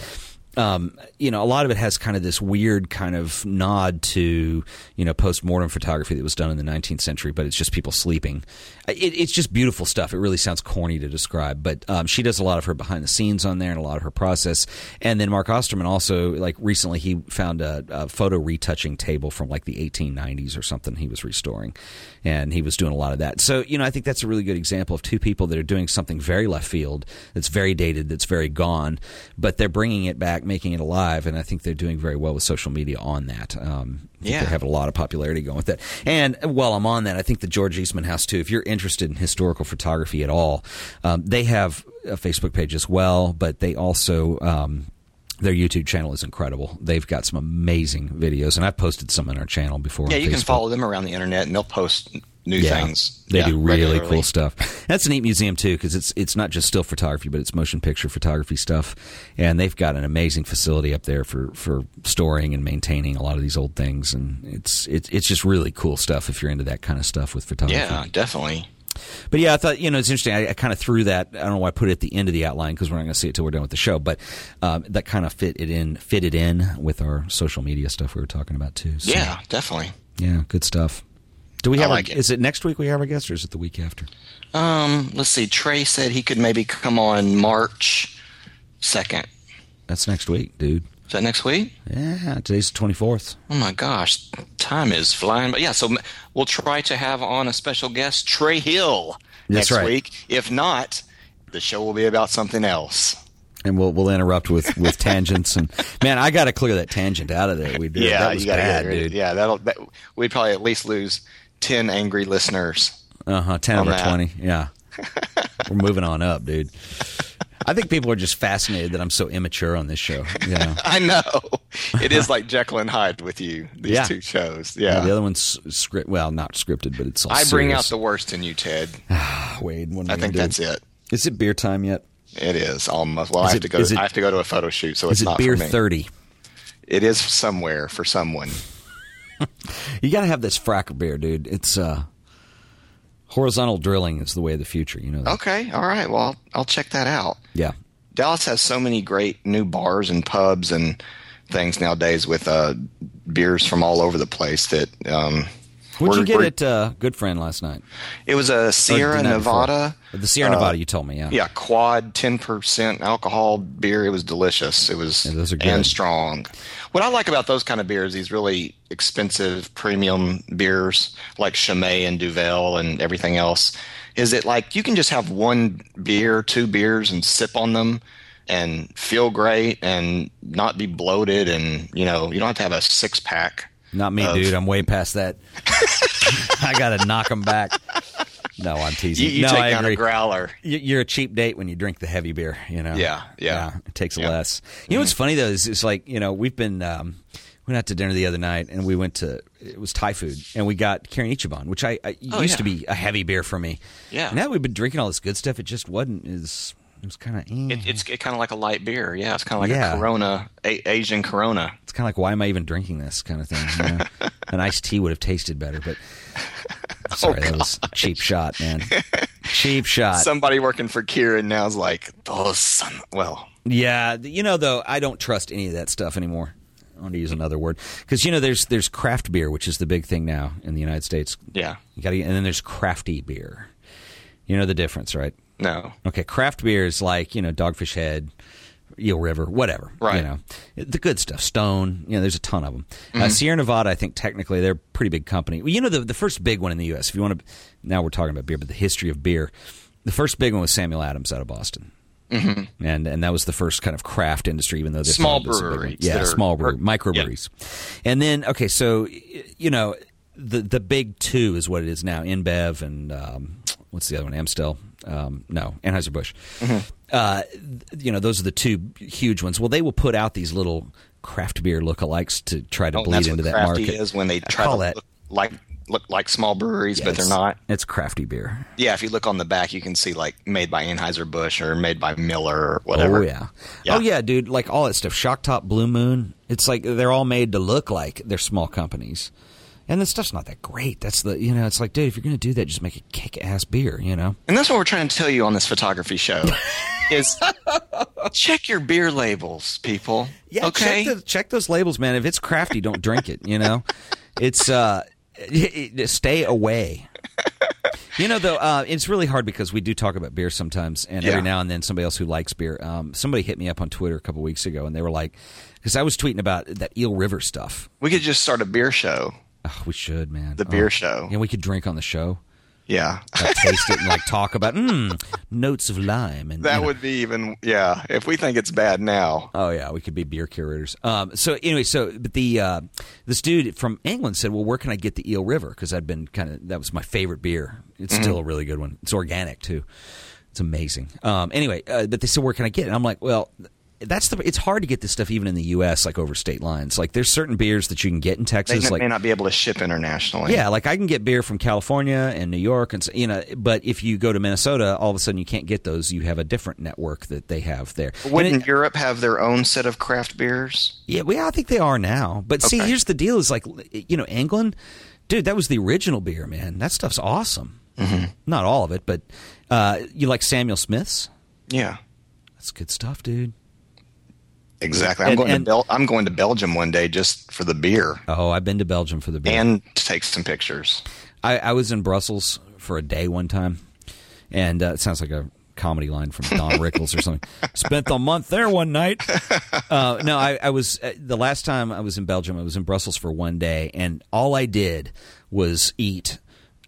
um, you know, a lot of it has kind of this weird kind of nod to you know post-mortem photography that was done in the 19th century, but it's just people sleeping. It, it's just beautiful stuff. It really sounds corny to describe, but um, she does a lot of her behind the scenes on there and a lot of her process. And then Mark Osterman also, like recently, he found a, a photo retouching table from like the 1890s or something he was restoring, and he was doing a lot of that. So you know, I think that's a really good example of two people that are doing something very left field, that's very dated, that's very gone, but they're bringing it back, making it alive, and I think they're doing very well with social media on that. Um, Yeah. they have a lot of popularity going with that. And while I'm on that, I think the George Eastman House too. If you're interested in historical photography at all, um, they have a Facebook page as well, but they also. Um, their YouTube channel is incredible. They've got some amazing videos, and I've posted some on our channel before. Yeah, you can follow them around the internet, and they'll post new Yeah, things. They Yeah, do really regularly. cool stuff. That's a neat museum too because it's it's not just still photography, but it's motion picture photography stuff, and they've got an amazing facility up there for, for storing and maintaining a lot of these old things, and it's it's it's just really cool stuff if you're into that kind of stuff with photography. Yeah, definitely. But yeah, I thought you know it's interesting. I, I kind of threw that. I don't know why I put it at the end of the outline because we're not going to see it till we're done with the show. But um, that kind of fit it in, fitted in with our social media stuff we were talking about too. So, Yeah, definitely. yeah, good stuff. Do we have? like our, it. Is it next week we have our guest, or is it the week after? Um, let's see. Trey said he could maybe come on March second. That's next week, dude. Is that next week? Yeah, today's the twenty fourth. Oh my gosh, time is flying. But yeah, so we'll try to have on a special guest, Trey Hill, That's next right. week. If not, the show will be about something else. And we'll we'll interrupt with, with tangents and man, I got to clear that tangent out of there. We did. Yeah, that was you gotta bad, get rid of- dude. Yeah, that'll. That, we'd probably at least lose ten angry listeners. Uh huh. Ten On over that. twenty. Yeah. We're moving on up, dude. I think people are just fascinated that I'm so immature on this show. You know. I know it is like Jekyll and Hyde with you. These Yeah. two shows. Yeah, Yeah, the other one's script. Well, not scripted, but it's. All I bring out the worst in you, Ted. Wade. What I think gonna that's it. Is it beer time yet? It is almost. Well, Is I have it- to go. is it- I have to go to a photo shoot, so it's it not beer for me. thirty? It is somewhere for someone. You got to have this fracker beer, dude. It's uh, horizontal drilling is the way of the future. You know. That? Okay, all right. Well, I'll, I'll check that out. Yeah. Dallas has so many great new bars and pubs and things nowadays with uh, beers from all over the place that. Um, What'd you get at uh, Good Friend last night? It was a Sierra night before? Nevada. The Sierra uh, Nevada. You told me. Yeah. Yeah, quad, ten percent alcohol beer. It was delicious. It was Yeah, those are good. and strong. What I like about those kind of beers, these really expensive premium beers like Chimay and Duvel and everything else, is that like you can just have one beer, two beers, and sip on them and feel great and not be bloated, and you know you don't have to have a six pack. Not me, of- dude. I'm way past that. I got to knock them back. No, I'm teasing. You, you no, take I down agree. a growler. You- You're a cheap date when you drink the heavy beer, you know. Yeah, yeah. it takes Yeah. less. You know what's funny though is it's like you know we've been um, went out to dinner the other night and we went to it was Thai food and we got Kirin Ichiban, which I, I Oh, used yeah. to be a heavy beer for me. Yeah. Now we've been drinking all this good stuff, it just wasn't as it was kind of. It, it's eh. kind of like a light beer. Yeah, it's kind of like Yeah. a Corona, a, Asian Corona. it's kind of like why am I even drinking this kind of thing? You know? An iced tea would have tasted better, but sorry, oh, that was a cheap shot, man. cheap shot. Somebody working for Kirin now is like, those son. Well, Yeah, you know though, I don't trust any of that stuff anymore. I want to use another word because you know there's there's craft beer, which is the big thing now in the United States. yeah, You got and then there's crafty beer. You know the difference, right? No, Okay, craft beer is like you know Dogfish Head, Eel River, whatever. Right. You know the good stuff. Stone. You know, there's a ton of them. Uh, Sierra Nevada, I think technically they're a pretty big company. Well, you know the the first big one in the U.S. If you want to, now we're talking about beer, but the history of beer. The first big one was Samuel Adams out of Boston. Mm-hmm. And and that was the first kind of craft industry, even though this Small one was a big one. breweries yeah, small brewery, microbreweries. And then okay, so you know the the big two is what it is now: InBev and um, what's the other one? Amstel? Um, no, Anheuser Busch. Mm-hmm. Uh, you know, those are the two huge ones. Well, they will put out these little craft beer lookalikes to try to Oh, bleed that's into what that crafty market. is when they try to that look like look like small breweries, yeah, but they're not. It's crafty beer. Yeah, if you look on the back, you can see like made by Anheuser Busch or made by Miller or whatever. Oh yeah. Yeah. Oh yeah, dude. Like all that stuff. Shock Top, Blue Moon. It's like they're all made to look like they're small companies, and the stuff's not that great. That's the you know. It's like, dude, if you're gonna do that, just make a kick ass beer. You know. And that's what we're trying to tell you on this photography show is check your beer labels, people. Yeah. okay. Check, the, check those labels, man. If it's crafty, don't drink it. You know. It's uh, it- it- stay away. You know, though, uh, it's really hard because we do talk about beer sometimes, and Yeah. every now and then somebody else who likes beer. Um, somebody hit me up on Twitter a couple weeks ago, and they were like, because I was tweeting about that Eel River stuff. we could just start a beer show. Oh, we should, man. The beer Oh. show. And we could drink on the show, Yeah. taste it, and like talk about mm, notes of lime. And That you know. would be even yeah. If we think it's bad now, Oh yeah, we could be beer curators. Um, so anyway, so but the uh, this dude from England said, "Well, where can I get the Eel River? Because I'd been kind of that was my favorite beer. It's Mm-hmm. still a really good one. It's organic too. It's amazing. Um, anyway, uh, but they said, "Where can I get it?" And I'm like, "Well." That's the. It's hard to get this stuff even in the U.S. like over state lines. Like there's certain beers that you can get in they Texas. n- like may not be able to ship internationally. Yeah, like I can get beer from California and New York, and you know, but if you go to Minnesota, all of a sudden you can't get those. You have a different network that they have there. Wouldn't it- Europe have their own set of craft beers? yeah, well, I think they are now. But see, here's the deal: is like you know, England, dude, that was the original beer, man. That stuff's awesome. Mm-hmm. Not all of it, but uh, you like Samuel Smith's? Yeah, That's good stuff, dude. Exactly. I'm And- going and- to Bel- I'm going to Belgium one day just for the beer Oh, I've been to Belgium for the beer. and to take some pictures. I, I was in Brussels for a day one time, and uh, it sounds like a comedy line from Don Rickles or something. Spent the month there one night. Uh, no, I, I was uh, the last time I was in Belgium. I was in Brussels for one day, and all I did was eat.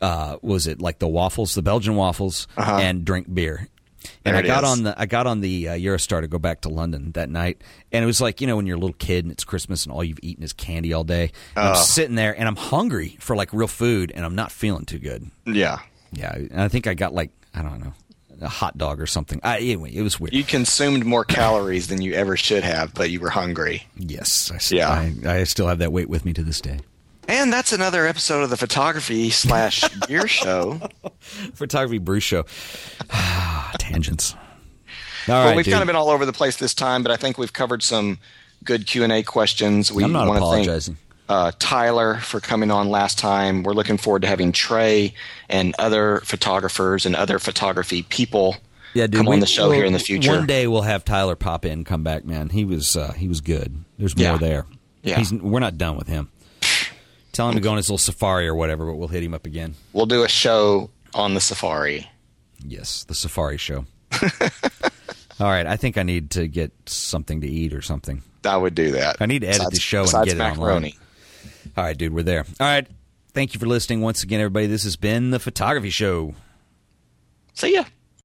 Uh, was it like the waffles, the Belgian waffles, and drink beer? And There I got is. on the I got on the uh, Eurostar to go back to London that night, and it was like you know when you're a little kid and it's Christmas and all you've eaten is candy all day. And I'm sitting there and I'm hungry for like real food, and I'm not feeling too good. Yeah, Yeah, and I think I got like I don't know a hot dog or something. I, anyway, it was weird. you consumed more calories than you ever should have, but you were hungry. yes, I, Yeah. I, I still have that weight with me to this day. And that's another episode of the photography slash beer show. Photography brew show tangents. All well, right, we've dude. kind of been all over the place this time, but I think we've covered some good Q and A questions. We I'm not wanna apologizing. Thank, uh, Tyler for coming on last time. We're looking forward to having Trey and other photographers and other photography people yeah, dude, come we- on the show we'll- here in the future. One day we'll have Tyler pop in, come back, man. He was uh, he was good. There's more Yeah. there. Yeah. He's, we're not done with him. Tell him to go on his little safari or whatever, but we'll hit him up again. We'll do a show on the safari. Yes, the safari show. All right, I think I need to get something to eat or something. I would do that. I need to edit Besides- the show and get it online. All right, dude, we're there. All right. Thank you for listening once again, everybody. This has been the Photography Show. See ya.